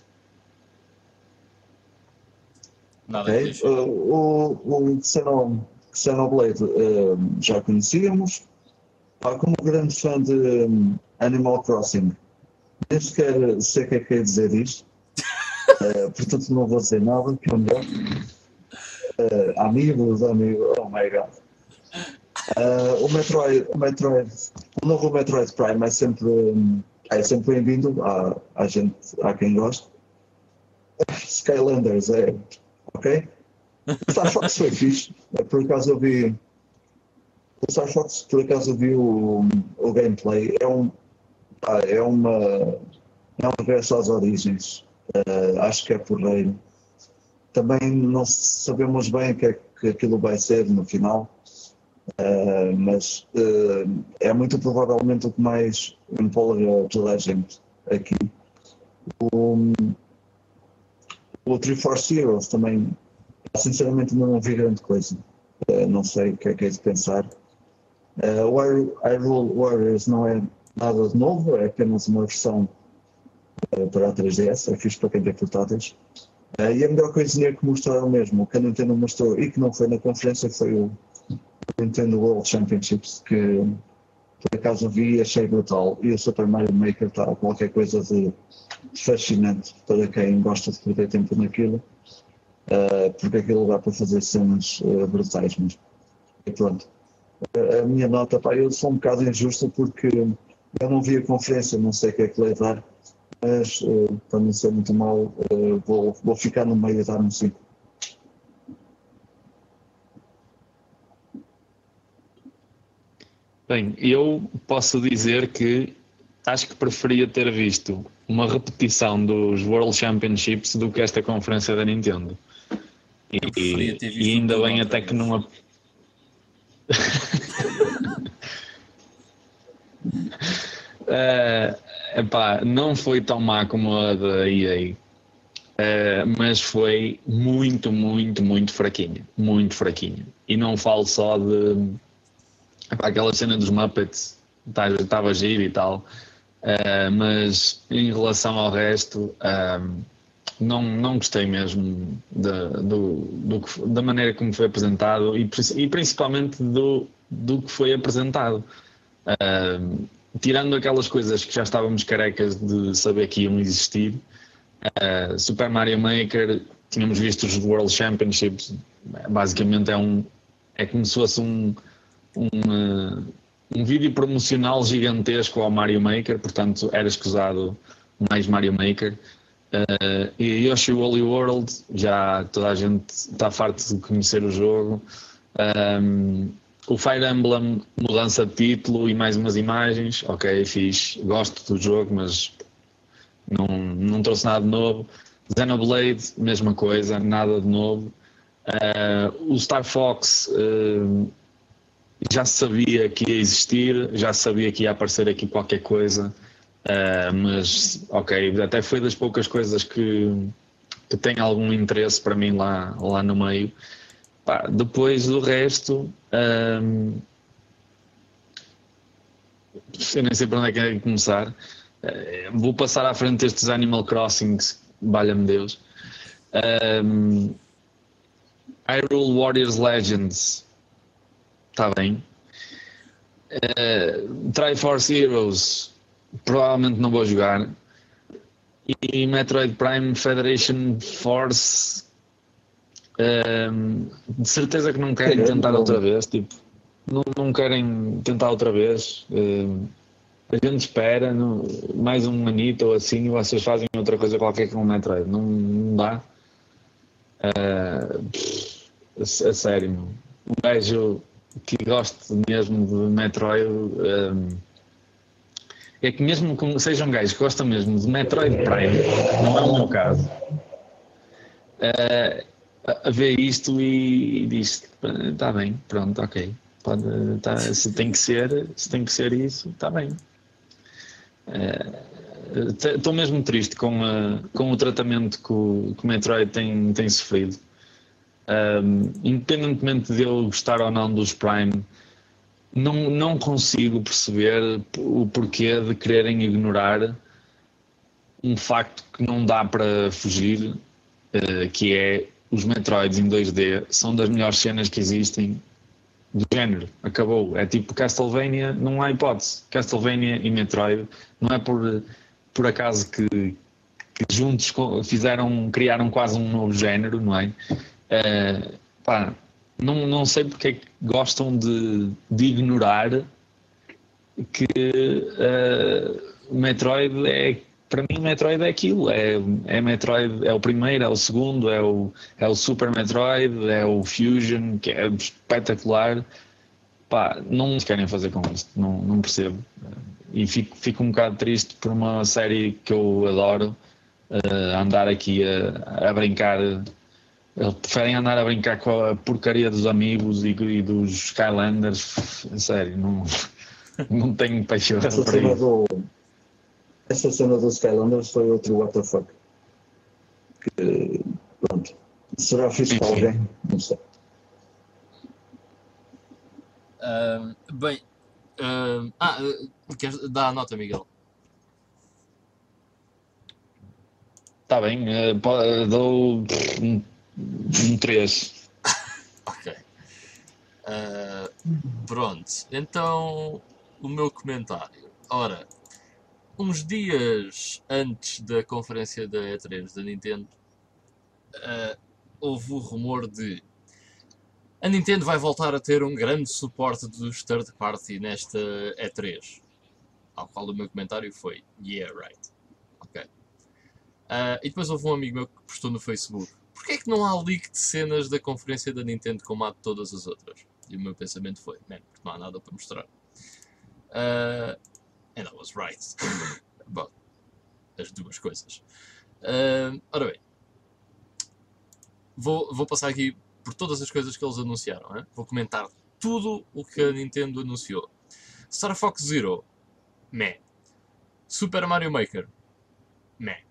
Nada okay. uh, o, o Xenoblade uh, já conhecíamos. Ah, como grande fã de um, Animal Crossing, nem sequer sei o que é que quer dizer isto. uh, portanto, não vou dizer nada, que é melhor. Uh, amigos, amigos, oh my god. Uh, o, Metroid, o Metroid, o novo Metroid Prime é sempre, é sempre bem-vindo a, a gente, a quem gosta. Skylanders é ok. O Star Fox foi fixe. Por acaso eu vi. O Star Fox, por acaso eu vi o, o gameplay. É um, é uma. É um regresso às origens. Uh, acho que é porreiro. Também não sabemos bem o que é que aquilo vai ser no final, uh, mas uh, é muito provavelmente o que mais empolga toda a gente aqui. O, o Three Force Heroes também, sinceramente, não vi grande coisa. não sei o que é que é de pensar. O Hyrule Warriors não é nada de novo, é apenas uma versão uh, para a 3DS, é fixe para quem tem portáteis. Uh, e a melhor coisinha que mostraram mesmo, que a Nintendo mostrou e que não foi na conferência, foi o Nintendo World Championships, que por acaso vi e achei brutal. E o Super Mario Maker está qualquer coisa de fascinante para quem gosta de perder tempo naquilo, uh, porque aquilo dá para fazer cenas uh, brutais mesmo. E pronto. a minha nota, pá, eu sou um bocado injusta porque eu não vi a conferência, não sei o que é que levar, mas uh, para não ser muito mal, uh, vou, vou ficar no meio e dar um 5. Bem, eu posso dizer que acho que preferia ter visto uma repetição dos World Championships do que esta conferência da Nintendo. E, e ainda bem até que não. Uh, epá, não foi tão má como a da EA, uh, eh, mas foi muito, muito, muito fraquinha. Muito fraquinha. E não falo só de epá, aquela cena dos Muppets, estava tá, giro e tal, uh, mas em relação ao resto. não, não gostei mesmo da, do, do, da maneira como foi apresentado e, e principalmente do, do que foi apresentado. Uh, tirando aquelas coisas que já estávamos carecas de saber que iam existir, uh, Super Mario Maker, tínhamos visto os World Championships, basicamente é um é como se fosse um, um, uh, um vídeo promocional gigantesco ao Mario Maker, portanto era escusado mais Mario Maker. Uh, e Yoshi Woolly World, já toda a gente está farto de conhecer o jogo. Um, o Fire Emblem, mudança de título e mais umas imagens. Ok, fiz, gosto do jogo, mas não, não trouxe nada de novo. Xenoblade, mesma coisa, nada de novo. Uh, o Star Fox uh, já sabia que ia existir, já sabia que ia aparecer aqui qualquer coisa, uh, mas ok, até foi das poucas coisas que, que tem algum interesse para mim lá, lá no meio. Pá, depois do resto, hum, eu nem sei para onde é que é começar. Uh, vou passar à frente destes Animal Crossings, valha-me Deus. Um, Hyrule Warriors Legends, está bem. Uh, Triforce Heroes, provavelmente não vou jogar. E Metroid Prime Federation Force, um, de certeza que não querem tentar outra vez, tipo. não, não querem tentar outra vez. A gente espera mais um anito ou assim e vocês fazem outra coisa qualquer com o Metroid. Não, não dá. Uh, a, a, sério, um gajo que goste mesmo de Metroid. Um, é que mesmo que seja um gajo que gosta mesmo de Metroid Prime, não é o meu caso, uh, a ver isto e, e diz está bem, pronto, ok. Pode, tá, se tem que ser, se tem que ser isso, está bem. Estou uh, mesmo triste com, uh, com o tratamento que o, que o Metroid tem, tem sofrido. Um, independentemente de eu gostar ou não dos Prime, não, não consigo perceber o porquê de quererem ignorar um facto que não dá para fugir, uh, que é os Metroids em 2D são das melhores cenas que existem do género. Acabou. É tipo Castlevania, não há hipótese. Castlevania e Metroid não é por, por acaso que, que juntos fizeram, criaram quase um novo género, não é? Uh, pá, não, não sei porque é que gostam de, de ignorar que uh, Metroid é para mim Metroid é aquilo, é, é Metroid, é o primeiro, é o segundo, é o, é o Super Metroid, é o Fusion, que é espetacular. Pá, não querem fazer com isto, não, não percebo. E fico, fico um bocado triste por uma série que eu adoro, uh, andar aqui a, a brincar eles preferem andar a brincar com a porcaria dos amigos e, e dos Skylanders. Sério, não, não tenho paixão cena, do, essa cena dos Skylanders foi outro WTF. Que, pronto. Será fixe para alguém? Não sei. Uh, bem, uh, ah, queres dar a nota, Miguel? Está bem, uh, dou um 3. ok. Uh, pronto. Então, o meu comentário. Ora, uns dias antes da conferência da E3 da Nintendo, uh, houve o rumor de a Nintendo vai voltar a ter um grande suporte dos third party nesta E3. Ao qual o meu comentário foi: Yeah, right. Ok. Uh, e depois houve um amigo meu que postou no Facebook Porquê é que não há leak de cenas da conferência da Nintendo como há de todas as outras? E o meu pensamento foi, man, não há nada para mostrar. Uh, and I was right. about as duas coisas. Uh, ora bem, vou, vou passar aqui por todas as coisas que eles anunciaram. Hein? Vou comentar tudo o que a Nintendo anunciou. Star Fox Zero, meh. Super Mario Maker, meh.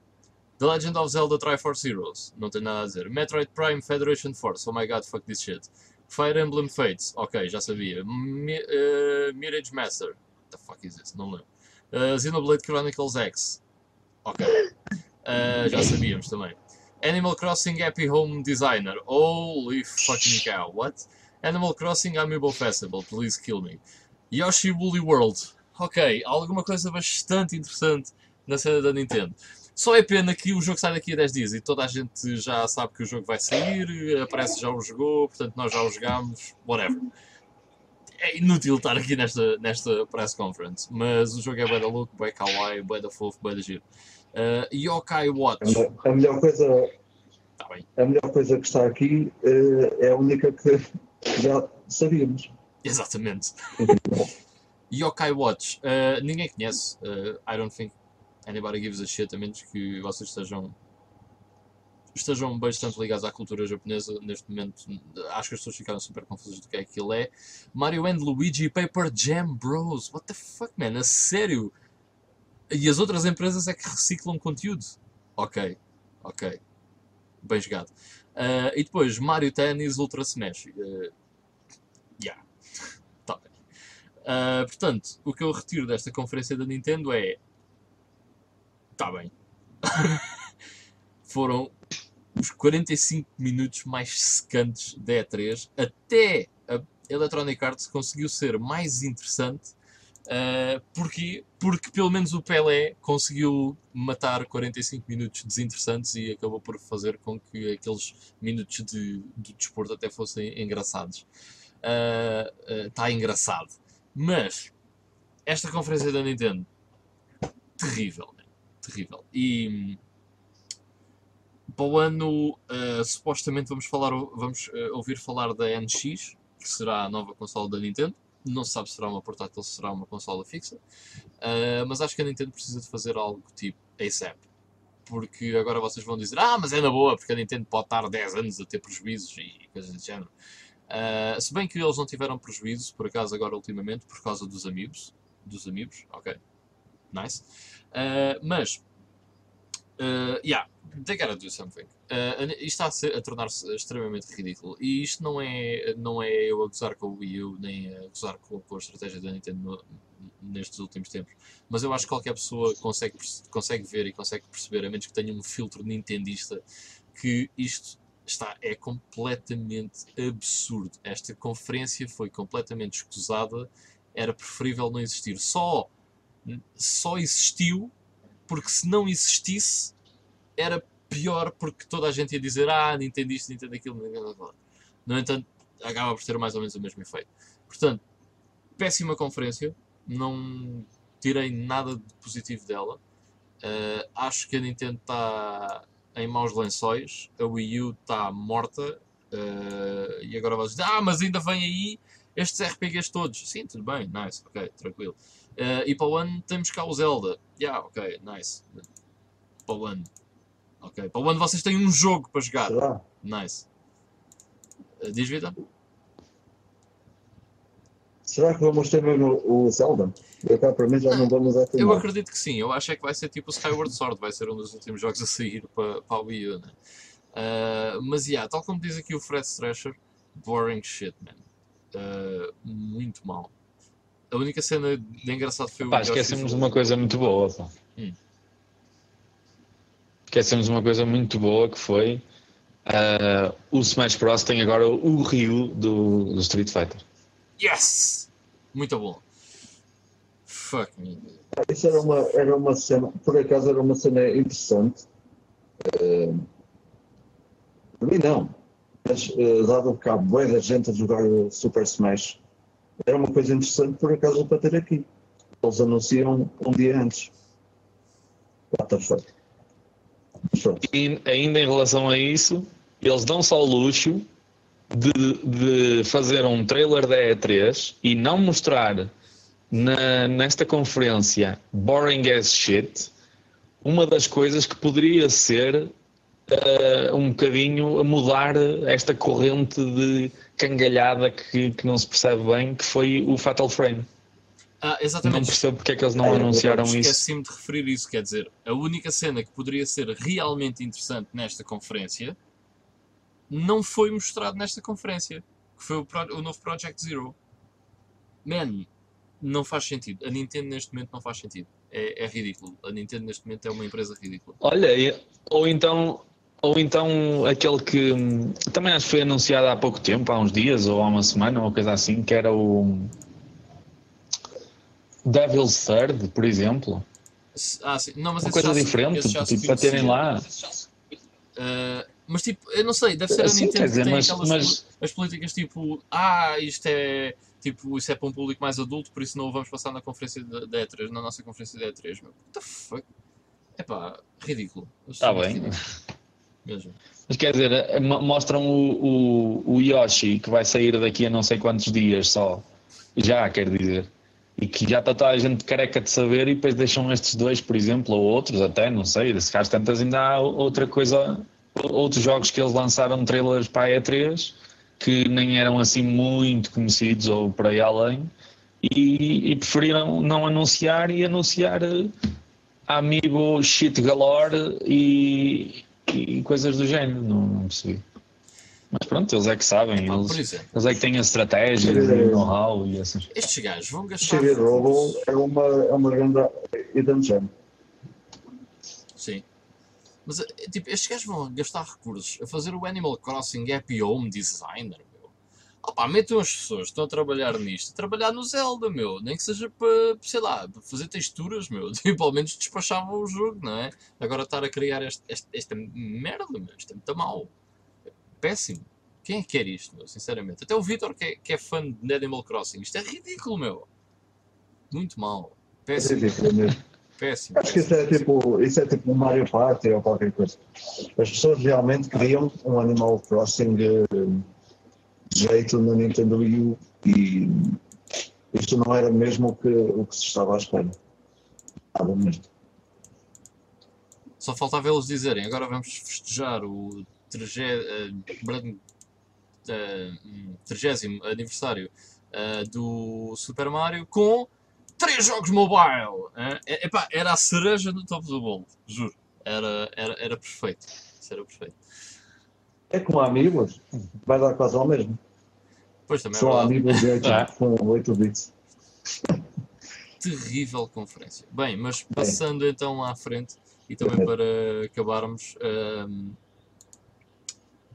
The Legend of Zelda Triforce Heroes, não tem nada a dizer. Metroid Prime Federation Force, oh my god, fuck this shit. Fire Emblem Fates, ok, já sabia. Mi uh, Mirage Master, the fuck is this? Não lembro. Uh, Xenoblade Chronicles X, ok. Uh, já sabíamos também. Animal Crossing Happy Home Designer, holy fucking cow, what? Animal Crossing Amiibo Festival, please kill me. Yoshi Woolly World, ok, alguma coisa bastante interessante na cena da Nintendo. Só é pena que o jogo sai daqui a 10 dias e toda a gente já sabe que o jogo vai sair, aparece já o jogou, portanto nós já o jogámos, whatever. É inútil estar aqui nesta, nesta press conference, mas o jogo é bué da louco, bué kawaii, bué da fofo, bué da giro. Uh, Yokai Watch. A melhor coisa... Tá a melhor coisa que está aqui uh, é a única que já sabíamos. Exatamente. Yokai Watch. Uh, ninguém conhece. Uh, I don't think anybody gives a shit, a menos que vocês estejam estejam bastante ligados à cultura japonesa neste momento acho que as pessoas ficaram super confusas do que é que ele é. Mario and Luigi Paper Jam Bros. What the fuck man, a sério? E as outras empresas é que reciclam conteúdo? Ok, ok. Bem jogado. Uh, e depois Mario Tennis Ultra Smash. Uh, yeah. Tá bem. Uh, portanto, o que eu retiro desta conferência da Nintendo é Está bem. Foram os 45 minutos mais secantes da E3 até a Electronic Arts conseguiu ser mais interessante uh, porque, pelo menos o Pelé conseguiu matar 45 minutos desinteressantes e acabou por fazer com que aqueles minutos de, de desporto até fossem engraçados. Está engraçado. Mas esta conferência da Nintendo, terrível, né? terrível. E para o ano, uh, supostamente vamos, falar, vamos uh, ouvir falar da NX, que será a nova consola da Nintendo. Não se sabe se será uma portátil ou se será uma consola fixa. Uh, mas acho que a Nintendo precisa de fazer algo tipo ASAP. Porque agora vocês vão dizer, ah, mas é na boa, porque a Nintendo pode estar 10 anos a ter prejuízos e coisas do género. Uh, se bem que eles não tiveram prejuízo, por acaso, agora ultimamente, por causa dos amigos. Dos amigos, ok. Nice. Uh, mas, uh, yeah, they gotta do something. Uh, isto está a, a tornar-se extremamente ridículo. E isto não é, não é eu a gozar com o Wii U, nem a gozar com, com a estratégia da Nintendo no, nestes últimos tempos. Mas eu acho que qualquer pessoa consegue, consegue ver e consegue perceber, a menos que tenha um filtro nintendista, que isto está, é completamente absurdo. Esta conferência foi completamente escusada. Era preferível não existir. Só, só existiu porque se não existisse era pior porque toda a gente ia dizer ah, Nintendo isto, Nintendo aquilo, Nintendo. No entanto, acaba por ter mais ou menos o mesmo efeito. Portanto, péssima conferência, não tirei nada de positivo dela. Uh, acho que a Nintendo está em maus lençóis, a Wii U está morta. Uh, e agora vais dizer, ah, mas ainda vem aí estes RPGs todos. Sim, tudo bem, nice, ok, tranquilo. Uh, e para o ano temos cá o Zelda. Yeah, ok, nice. Para o ano Ok. Para o ano vocês têm um jogo para jogar. Nice. Uh, diz Vitor? Será que vamos ter mesmo o Zelda? Eu cá para mim já não, não vamos a Eu acredito que sim. Eu acho é que vai ser tipo o Skyward Sword. Vai ser um dos últimos jogos a sair para, para a Wii U, né? Uh, mas, yeah, tal como diz aqui o Fred Thrasher, boring shit, man. Uh, muito mal. A única cena de engraçado foi o. Pá, esquecemos de uma coisa muito boa. Pá. Hum esquecemos uma coisa muito boa que foi uh, o Smash Bros. tem agora o Ryu do, do Street Fighter. Yes! Muito bom. Fuck me. Isso era uma, era uma cena, por acaso era uma cena interessante. Uh, para mim não. Mas uh, dado que há boa da gente a jogar o Super Smash, era uma coisa interessante por acaso para ter aqui. Eles anunciam um dia antes. E ainda em relação a isso, eles dão só o luxo de, de fazer um trailer da E3 e não mostrar na, nesta conferência boring as shit uma das coisas que poderia ser uh, um bocadinho a mudar esta corrente de cangalhada que, que não se percebe bem, que foi o Fatal Frame. Ah, exatamente. Não percebo porque é que eles não é, anunciaram isso. Esqueci-me de referir isso, quer dizer, a única cena que poderia ser realmente interessante nesta conferência não foi mostrado nesta conferência, que foi o, o novo Project Zero. Man, não faz sentido. A Nintendo neste momento não faz sentido. É, é ridículo. A Nintendo neste momento é uma empresa ridícula. Olha, ou então ou então aquele que hum, também acho que foi anunciado há pouco tempo, há uns dias ou há uma semana, ou coisa assim, que era o Devil's Third, por exemplo. Ah, sim. Não, mas Uma coisa diferente, tipo, para terem lá. Uh, mas tipo, eu não sei, deve ser a Sim, Nintendo dizer, que tem mas, aquelas mas... as políticas tipo, ah, isto é tipo, isso é para um público mais adulto, por isso não o vamos passar na conferência da E3, na nossa conferência da E3. Meu. What the fuck? É pá, ridículo. Está bem. Ridículo. Mesmo. Mas quer dizer, eh, mostram o, o, o Yoshi que vai sair daqui a não sei quantos dias só. Já, quer dizer e que já está toda a gente careca de saber e depois deixam estes dois, por exemplo, ou outros até, não sei, se caso tantas ainda há outra coisa, outros jogos que eles lançaram trailers para a E3 que nem eram assim muito conhecidos ou por aí além e, e preferiram não anunciar e anunciar eh, amigo shit galore e, e coisas do género, não, não percebi. Mas pronto, eles é que sabem, eles, eles é que têm a estratégia, o know-how e essas Estes gajos vão gastar. Chegar Robo é uma, é uma grande hidden gem. Sim. Mas tipo, estes gajos vão gastar recursos a fazer o Animal Crossing Happy Home Designer. Opá, metam as pessoas que estão a trabalhar nisto, a trabalhar no Zelda, meu. Nem que seja para, sei lá, para fazer texturas, meu. Tipo, ao menos despachavam o jogo, não é? Agora estar a criar este, este, esta merda, meu. Isto é muito mau péssimo. Quem é que quer isto, meu? Sinceramente. Até o Vitor, que, é, que é fã de Animal Crossing. Isto é ridículo, meu. Muito mal. Péssimo. É. Péssimo. Acho que isso é tipo, isso é tipo um Mario Party ou qualquer coisa. As pessoas realmente queriam um Animal Crossing de jeito no Nintendo Wii U e isto não era mesmo o que, o que se estava à espera. Nada mesmo. Só faltava eles dizerem, agora vamos festejar o 30 uh, aniversário uh, do Super Mario com três jogos mobile. Uh, epá, era a cereja do topo do bolo, juro. Era, era, era perfeito. Isso era perfeito. É como amigos, vai dar quase ao mesmo. Pois também é São verdade. amigos de 8, É. com 8 bits. terrível conferência. Bem, mas passando então à frente e também para acabarmos, hum,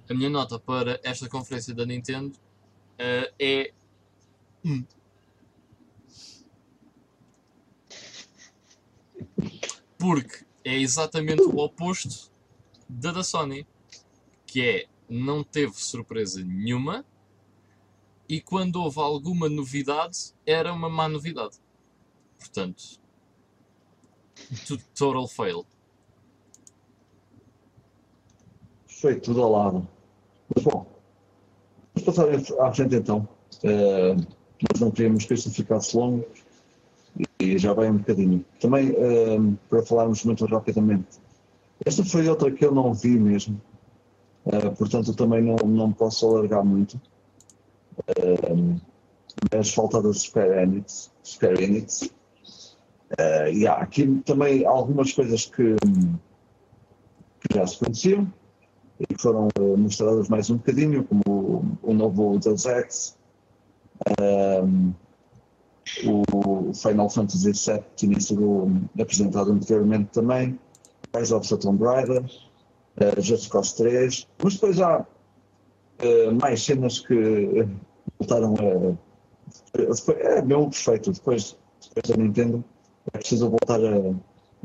a minha nota para esta conferência da Nintendo eh, é um. Porque é exatamente o oposto da da Sony, que é não teve surpresa nenhuma e quando houve alguma novidade era uma má novidade. Portanto, to- total fail. Foi tudo ao lado. Mas bom, vamos passar à frente então. Eh, nós não queríamos que isto ficasse longo e já vai um bocadinho. Também, eh, para falarmos muito rapidamente, esta foi outra que eu não vi mesmo, Eh, portanto também não, não posso alargar muito. Eh, mas falta da Square Enix. Square Enix. Eh, e há aqui também algumas coisas que, que já se conheciam e que foram eh, mostradas mais um bocadinho, como o, o novo Deus Ex, ehm, o Final Fantasy VII tinha sido apresentado anteriormente também, Rise of the Tomb Raider, eh, Just Cause 3, mas depois há mais cenas que eh, voltaram a. depois- É mesmo perfeito, depois, depois da Nintendo é preciso voltar a,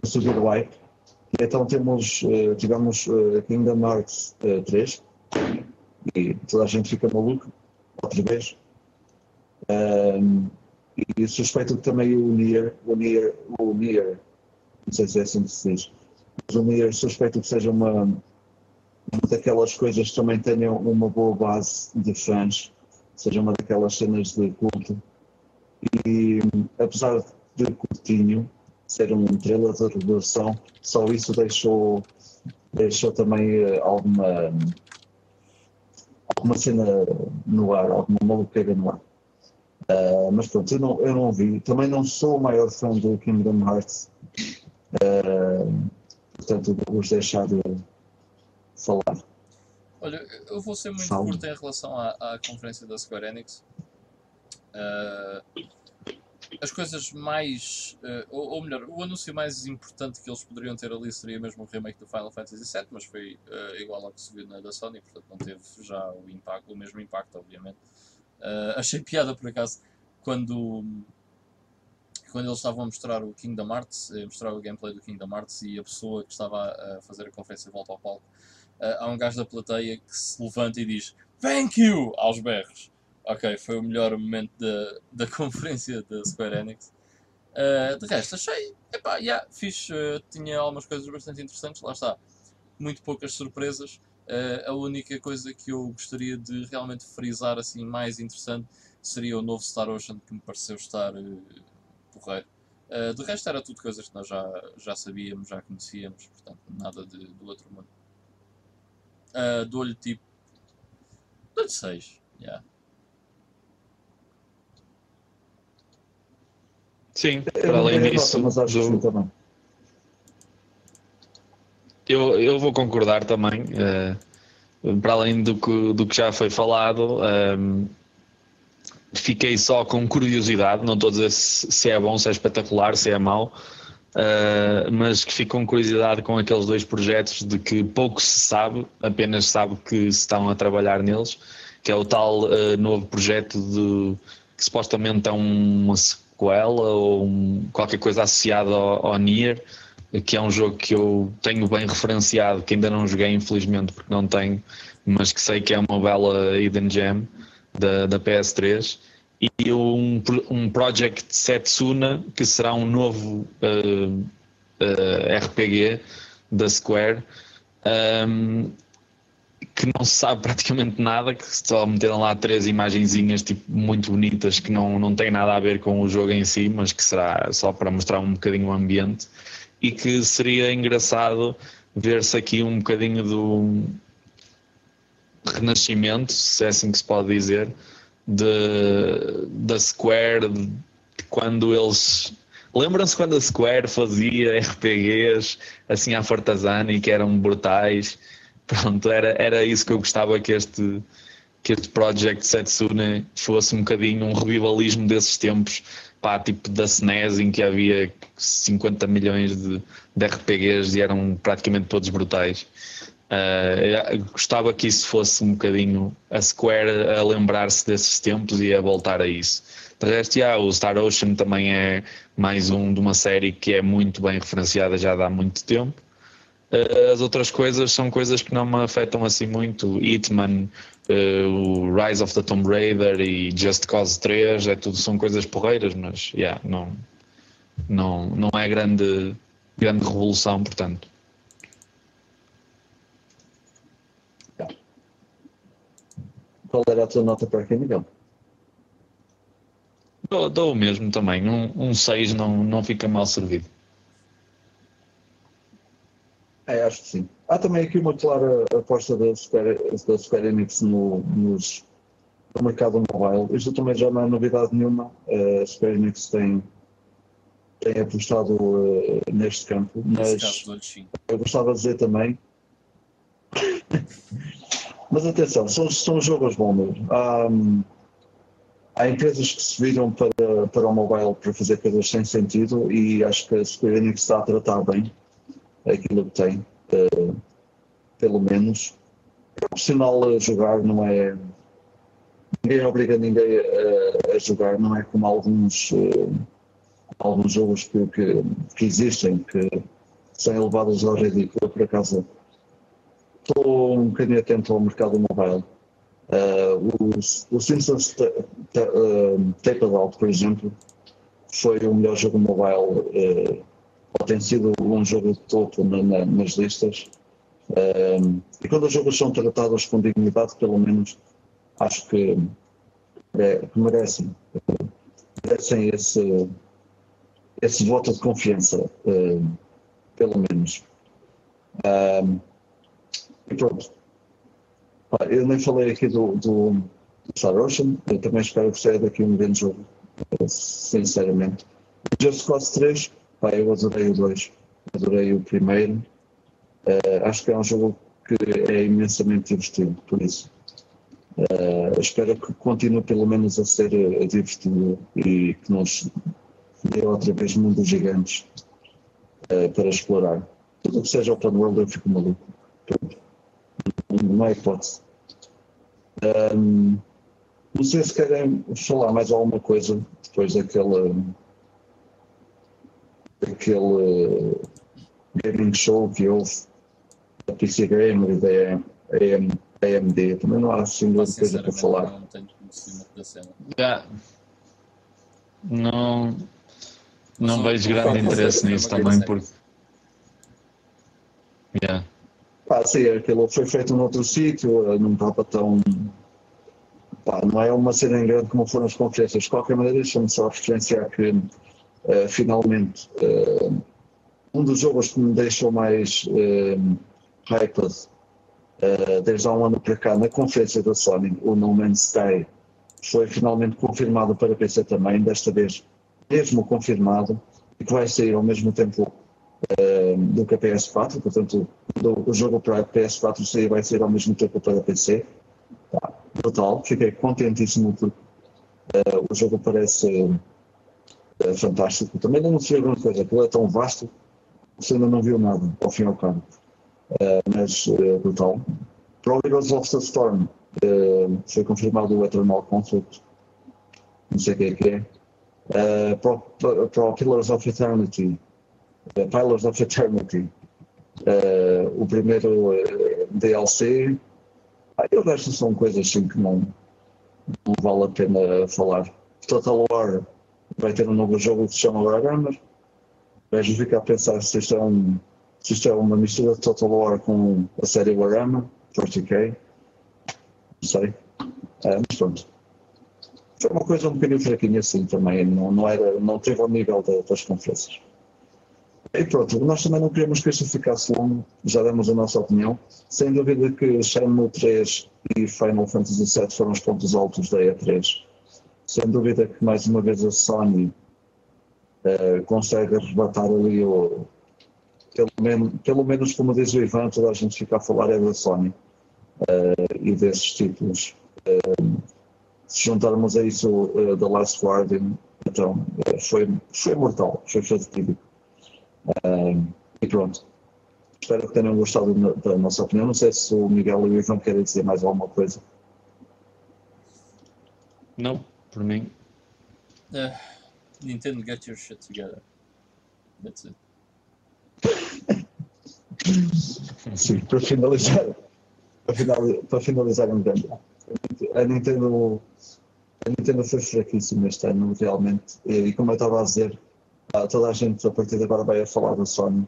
a subir o hype. E Então temos, eh, tivemos eh, Kingdom Hearts eh, 3 e toda a gente fica maluco outra vez. Ahm, e suspeito que também o Nier, o Nier, o Nier, não sei se é assim que se diz, mas o Nier suspeito que seja uma daquelas coisas que também tenham uma boa base de fãs, seja uma daquelas cenas de culto. E apesar de curtinho, ser um trailer de revelação, só isso deixou, deixou também eh, alguma, alguma cena no ar, alguma maluqueira no ar. Ah, mas pronto, eu não, eu não vi. Também não sou o maior fã do Kingdom Hearts. Ah, portanto, vou-vos deixar de falar. Olha, eu vou ser muito curto em relação à, à conferência da Square Enix. Ah, as coisas mais. ah, ou, ou melhor, o anúncio mais importante que eles poderiam ter ali seria mesmo o remake do Final Fantasy VII, mas foi ah, igual ao que se viu na da Sony, portanto não teve já o, impacto, o mesmo impacto, obviamente. Achei piada por acaso quando. Quando eles estavam a mostrar o Kingdom Hearts, a mostrar o gameplay do Kingdom Hearts e a pessoa que estava a fazer a conferência volta ao palco Uh, há um gajo da plateia que se levanta e diz Thank you! aos berros. Ok, foi o melhor momento da, da conferência da Square Enix. Uh, de resto, achei, epá, yeah, fixe, uh, tinha algumas coisas bastante interessantes, lá está. Muito poucas surpresas. Uh, a única coisa que eu gostaria de realmente frisar assim mais interessante seria o novo Star Ocean que me pareceu estar uh, porreiro. Uh, de resto era tudo coisas que nós já, já sabíamos, já conhecíamos, portanto nada de, do outro mundo. Uh, dou-lhe tipo. Dou-lhe 6. Yeah. Sim, para além disso, mas acho do- que também. eu, eu vou concordar também. eh, para além do que, do que já foi falado, ehm, fiquei só com curiosidade. Não estou a dizer se, se é bom, se é espetacular, se é mau, eh, mas que fico com curiosidade com aqueles dois projetos de que pouco se sabe, apenas sabe que se estão a trabalhar neles, que é o tal eh, novo projeto de que supostamente é uma sequela ou um- qualquer coisa associada ao, ao Nier, que é um jogo que eu tenho bem referenciado, que ainda não joguei, infelizmente, porque não tenho, mas que sei que é uma bela hidden gem da, da PS3. E um, um Project Setsuna, que será um novo uh, uh, RPG da Square. Um, que não se sabe praticamente nada, que só meteram lá três imagenzinhas tipo, muito bonitas que não, não têm nada a ver com o jogo em si, mas que será só para mostrar um bocadinho o ambiente e que seria engraçado ver-se aqui um bocadinho do renascimento, se é assim que se pode dizer, de, da Square, de, quando eles. Lembram-se quando a Square fazia RPGs assim à fartazana e que eram brutais? Pronto, era, era isso que eu gostava que este, que este Project Setsune fosse um bocadinho um revivalismo desses tempos, pá, tipo da SNES em que havia 50 milhões de, de RPGs e eram praticamente todos brutais. Uh, gostava que isso fosse um bocadinho a Square a lembrar-se desses tempos e a voltar a isso. De resto, yeah, o Star Ocean também é mais um de uma série que é muito bem referenciada já há muito tempo. Uh, as outras coisas são coisas que não me afetam assim muito. Hitman, uh, o Rise of the Tomb Raider e Just Cause 3, é tudo, são coisas porreiras, mas yeah, não, não, não é grande, grande revolução, portanto. Qual era a tua nota para aqui, Miguel? Dou, dou o mesmo também. Um 6 um não, não fica mal servido. É, acho que sim. Há também aqui uma clara aposta da Square, da Square Enix no, nos, no mercado mobile. Isto também já não é novidade nenhuma. A Square Enix tem, tem apostado uh, neste campo, mas eu gostava de dizer também Mas atenção, são, são jogos bons mesmo. Há, empresas que se viram para, para o mobile para fazer coisas sem sentido e acho que a Square Enix está a tratar bem aquilo que tem, uh, pelo menos. É opcional a jogar, não é. Ninguém obriga ninguém a, a jogar, não é como alguns, uh, alguns jogos que, que, que existem, que são elevados ao ridículo. Por acaso, estou um bocadinho atento ao mercado mobile. Uh, o Simpsons uh, Tape Out, por exemplo, foi o melhor jogo mobile, uh, ou tem sido um jogo de topo na, na, nas listas. Uh, e quando os jogos são tratados com dignidade, pelo menos, acho que, é, que merecem, merecem esse, esse voto de confiança, pelo menos. Pronto. Eu nem falei aqui do, do, do Star Ocean, eu também espero que saia daqui um grande jogo, sinceramente. Just Cause 3, pá, eu adorei o 2, adorei o primeiro. Uh, acho que é um jogo que é imensamente divertido, por isso. Uh, espero que continue pelo menos a ser uh, divertido e que nos dê outra vez mundos gigantes para explorar. Tudo que seja open world eu fico maluco. Tudo não é hipótese. Um, não sei se querem falar mais alguma coisa depois daquele, daquele gaming show que houve da PC Gamer e da AMD. Também não há assim grande coisa para falar. Não tenho conhecimento da cena. Yeah. Não, não vejo grande interesse nisso também porque. Yeah. Pá, sim, aquilo foi feito noutro sítio, não estava tão. Pá, não é uma cena grande como foram as conferências. De qualquer maneira, deixa-me só referenciar que, uh, finalmente, uh, um dos jogos que me deixou mais uh, hyped uh, desde há um ano para cá, na conferência da Sony, o No Man's Sky, foi finalmente confirmado para PC também, desta vez mesmo confirmado, e que vai sair ao mesmo tempo do que a PS4, portanto do, o jogo para PS4 sair vai ser ao mesmo tempo para PC. Tá, brutal, fiquei contentíssimo porque uh, o jogo parece uh, fantástico. Também não se viu grande coisa, aquilo é tão vasto você ainda não viu nada, ao fim e ao cabo. Uh, mas uh, brutal. Heroes of the Storm foi confirmado o Eternal Conflict, não sei o que é que é. o, para Pillars of Eternity uh, Pillars of Eternity, uh, o primeiro uh, DLC. Ah, e o resto são coisas assim que não, não vale a pena falar. Total War vai ter um novo jogo que se chama Warhammer. Vejo ficar a pensar se isto é, um, se isto é uma mistura de Total War com a série Warhammer, 40k. Não sei. mas pronto. Foi uma coisa um bocadinho fraquinha assim também, não, não, era, não teve ao nível das conferências. E pronto, nós também não queremos que isto ficasse longo, já demos a nossa opinião. Sem dúvida que Shenmue 3 e Final Fantasy VII foram os pontos altos da E3. Sem dúvida que mais uma vez a Sony uh, consegue arrebatar ali o. Pelo menos, pelo menos como diz o Ivan, toda a gente fica a falar é da Sony uh, e desses títulos. Uh, se juntarmos a isso uh, The Last Guardian, então foi, foi mortal, foi fatídico. Uh, e pronto. Espero que tenham gostado da nossa opinião. Não sei se o Miguel e o Ivan querem dizer mais alguma coisa. Não, por mim. Uh, Nintendo, get your shit together. That's it. Sim, para finalizar, para finalizar, para finalizar grande a Nintendo, a Nintendo foi fraquíssima este ano, realmente. E, como eu estava a dizer, toda a gente a partir de agora vai a falar da Sony.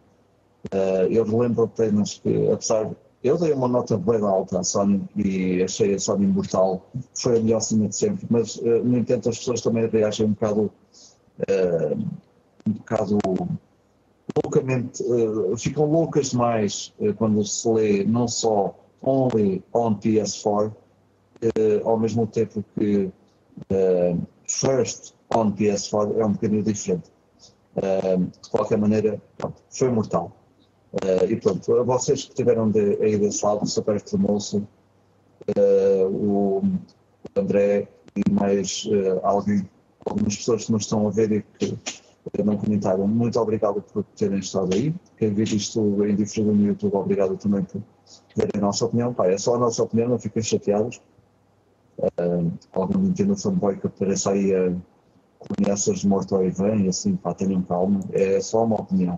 Uh, eu lembro apenas que, apesar. Eu dei uma nota bem alta à Sony e achei a Sony imortal. Foi a melhor cima de sempre, mas uh, no entanto as pessoas também reagem um bocado. Uh, um bocado loucamente. Ficam loucas demais quando se lê não só only on PS4, uh, ao mesmo tempo que First on PS4 é um bocadinho diferente. Uh, de qualquer maneira, pronto, foi mortal. e pronto, a vocês que estiveram de, aí desse lado, super famoso, o André e mais alguém, algumas pessoas que nos estão a ver e que não comentaram. Muito obrigado por terem estado aí. Quem viu isto em diferido no YouTube, obrigado também por verem a nossa opinião. É só a nossa opinião, não fiquem chateados uh, algum Nintendo fanboy que apareça aí a conheças de morto ao Ivan e assim, pá, tenham calma, é só uma opinião.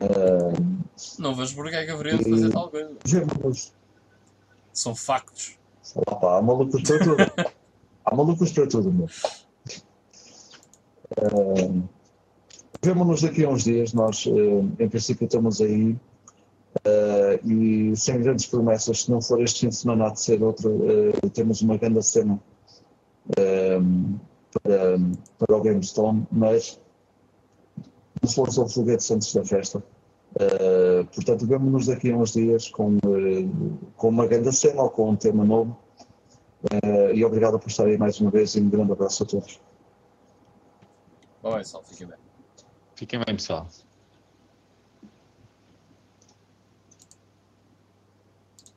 uh, não vejo porque é que haveria de fazer tal coisa. São factos. Sei lá, pá, há malucos para tudo. há malucos para tudo, meu. Uh, Vemo-nos daqui a uns dias, nós uh, em princípio estamos aí Uh, e sem grandes promessas, se não for este fim de semana, há de ser outro. Temos uma grande cena para, para o GameStone, mas não se lançou foguetes antes da festa. portanto, vemos-nos daqui a uns dias com, com uma grande cena ou com um tema novo. e obrigado por estarem mais uma vez e um grande abraço a todos. Bom, só, fiquem bem. Fiquem bem, pessoal.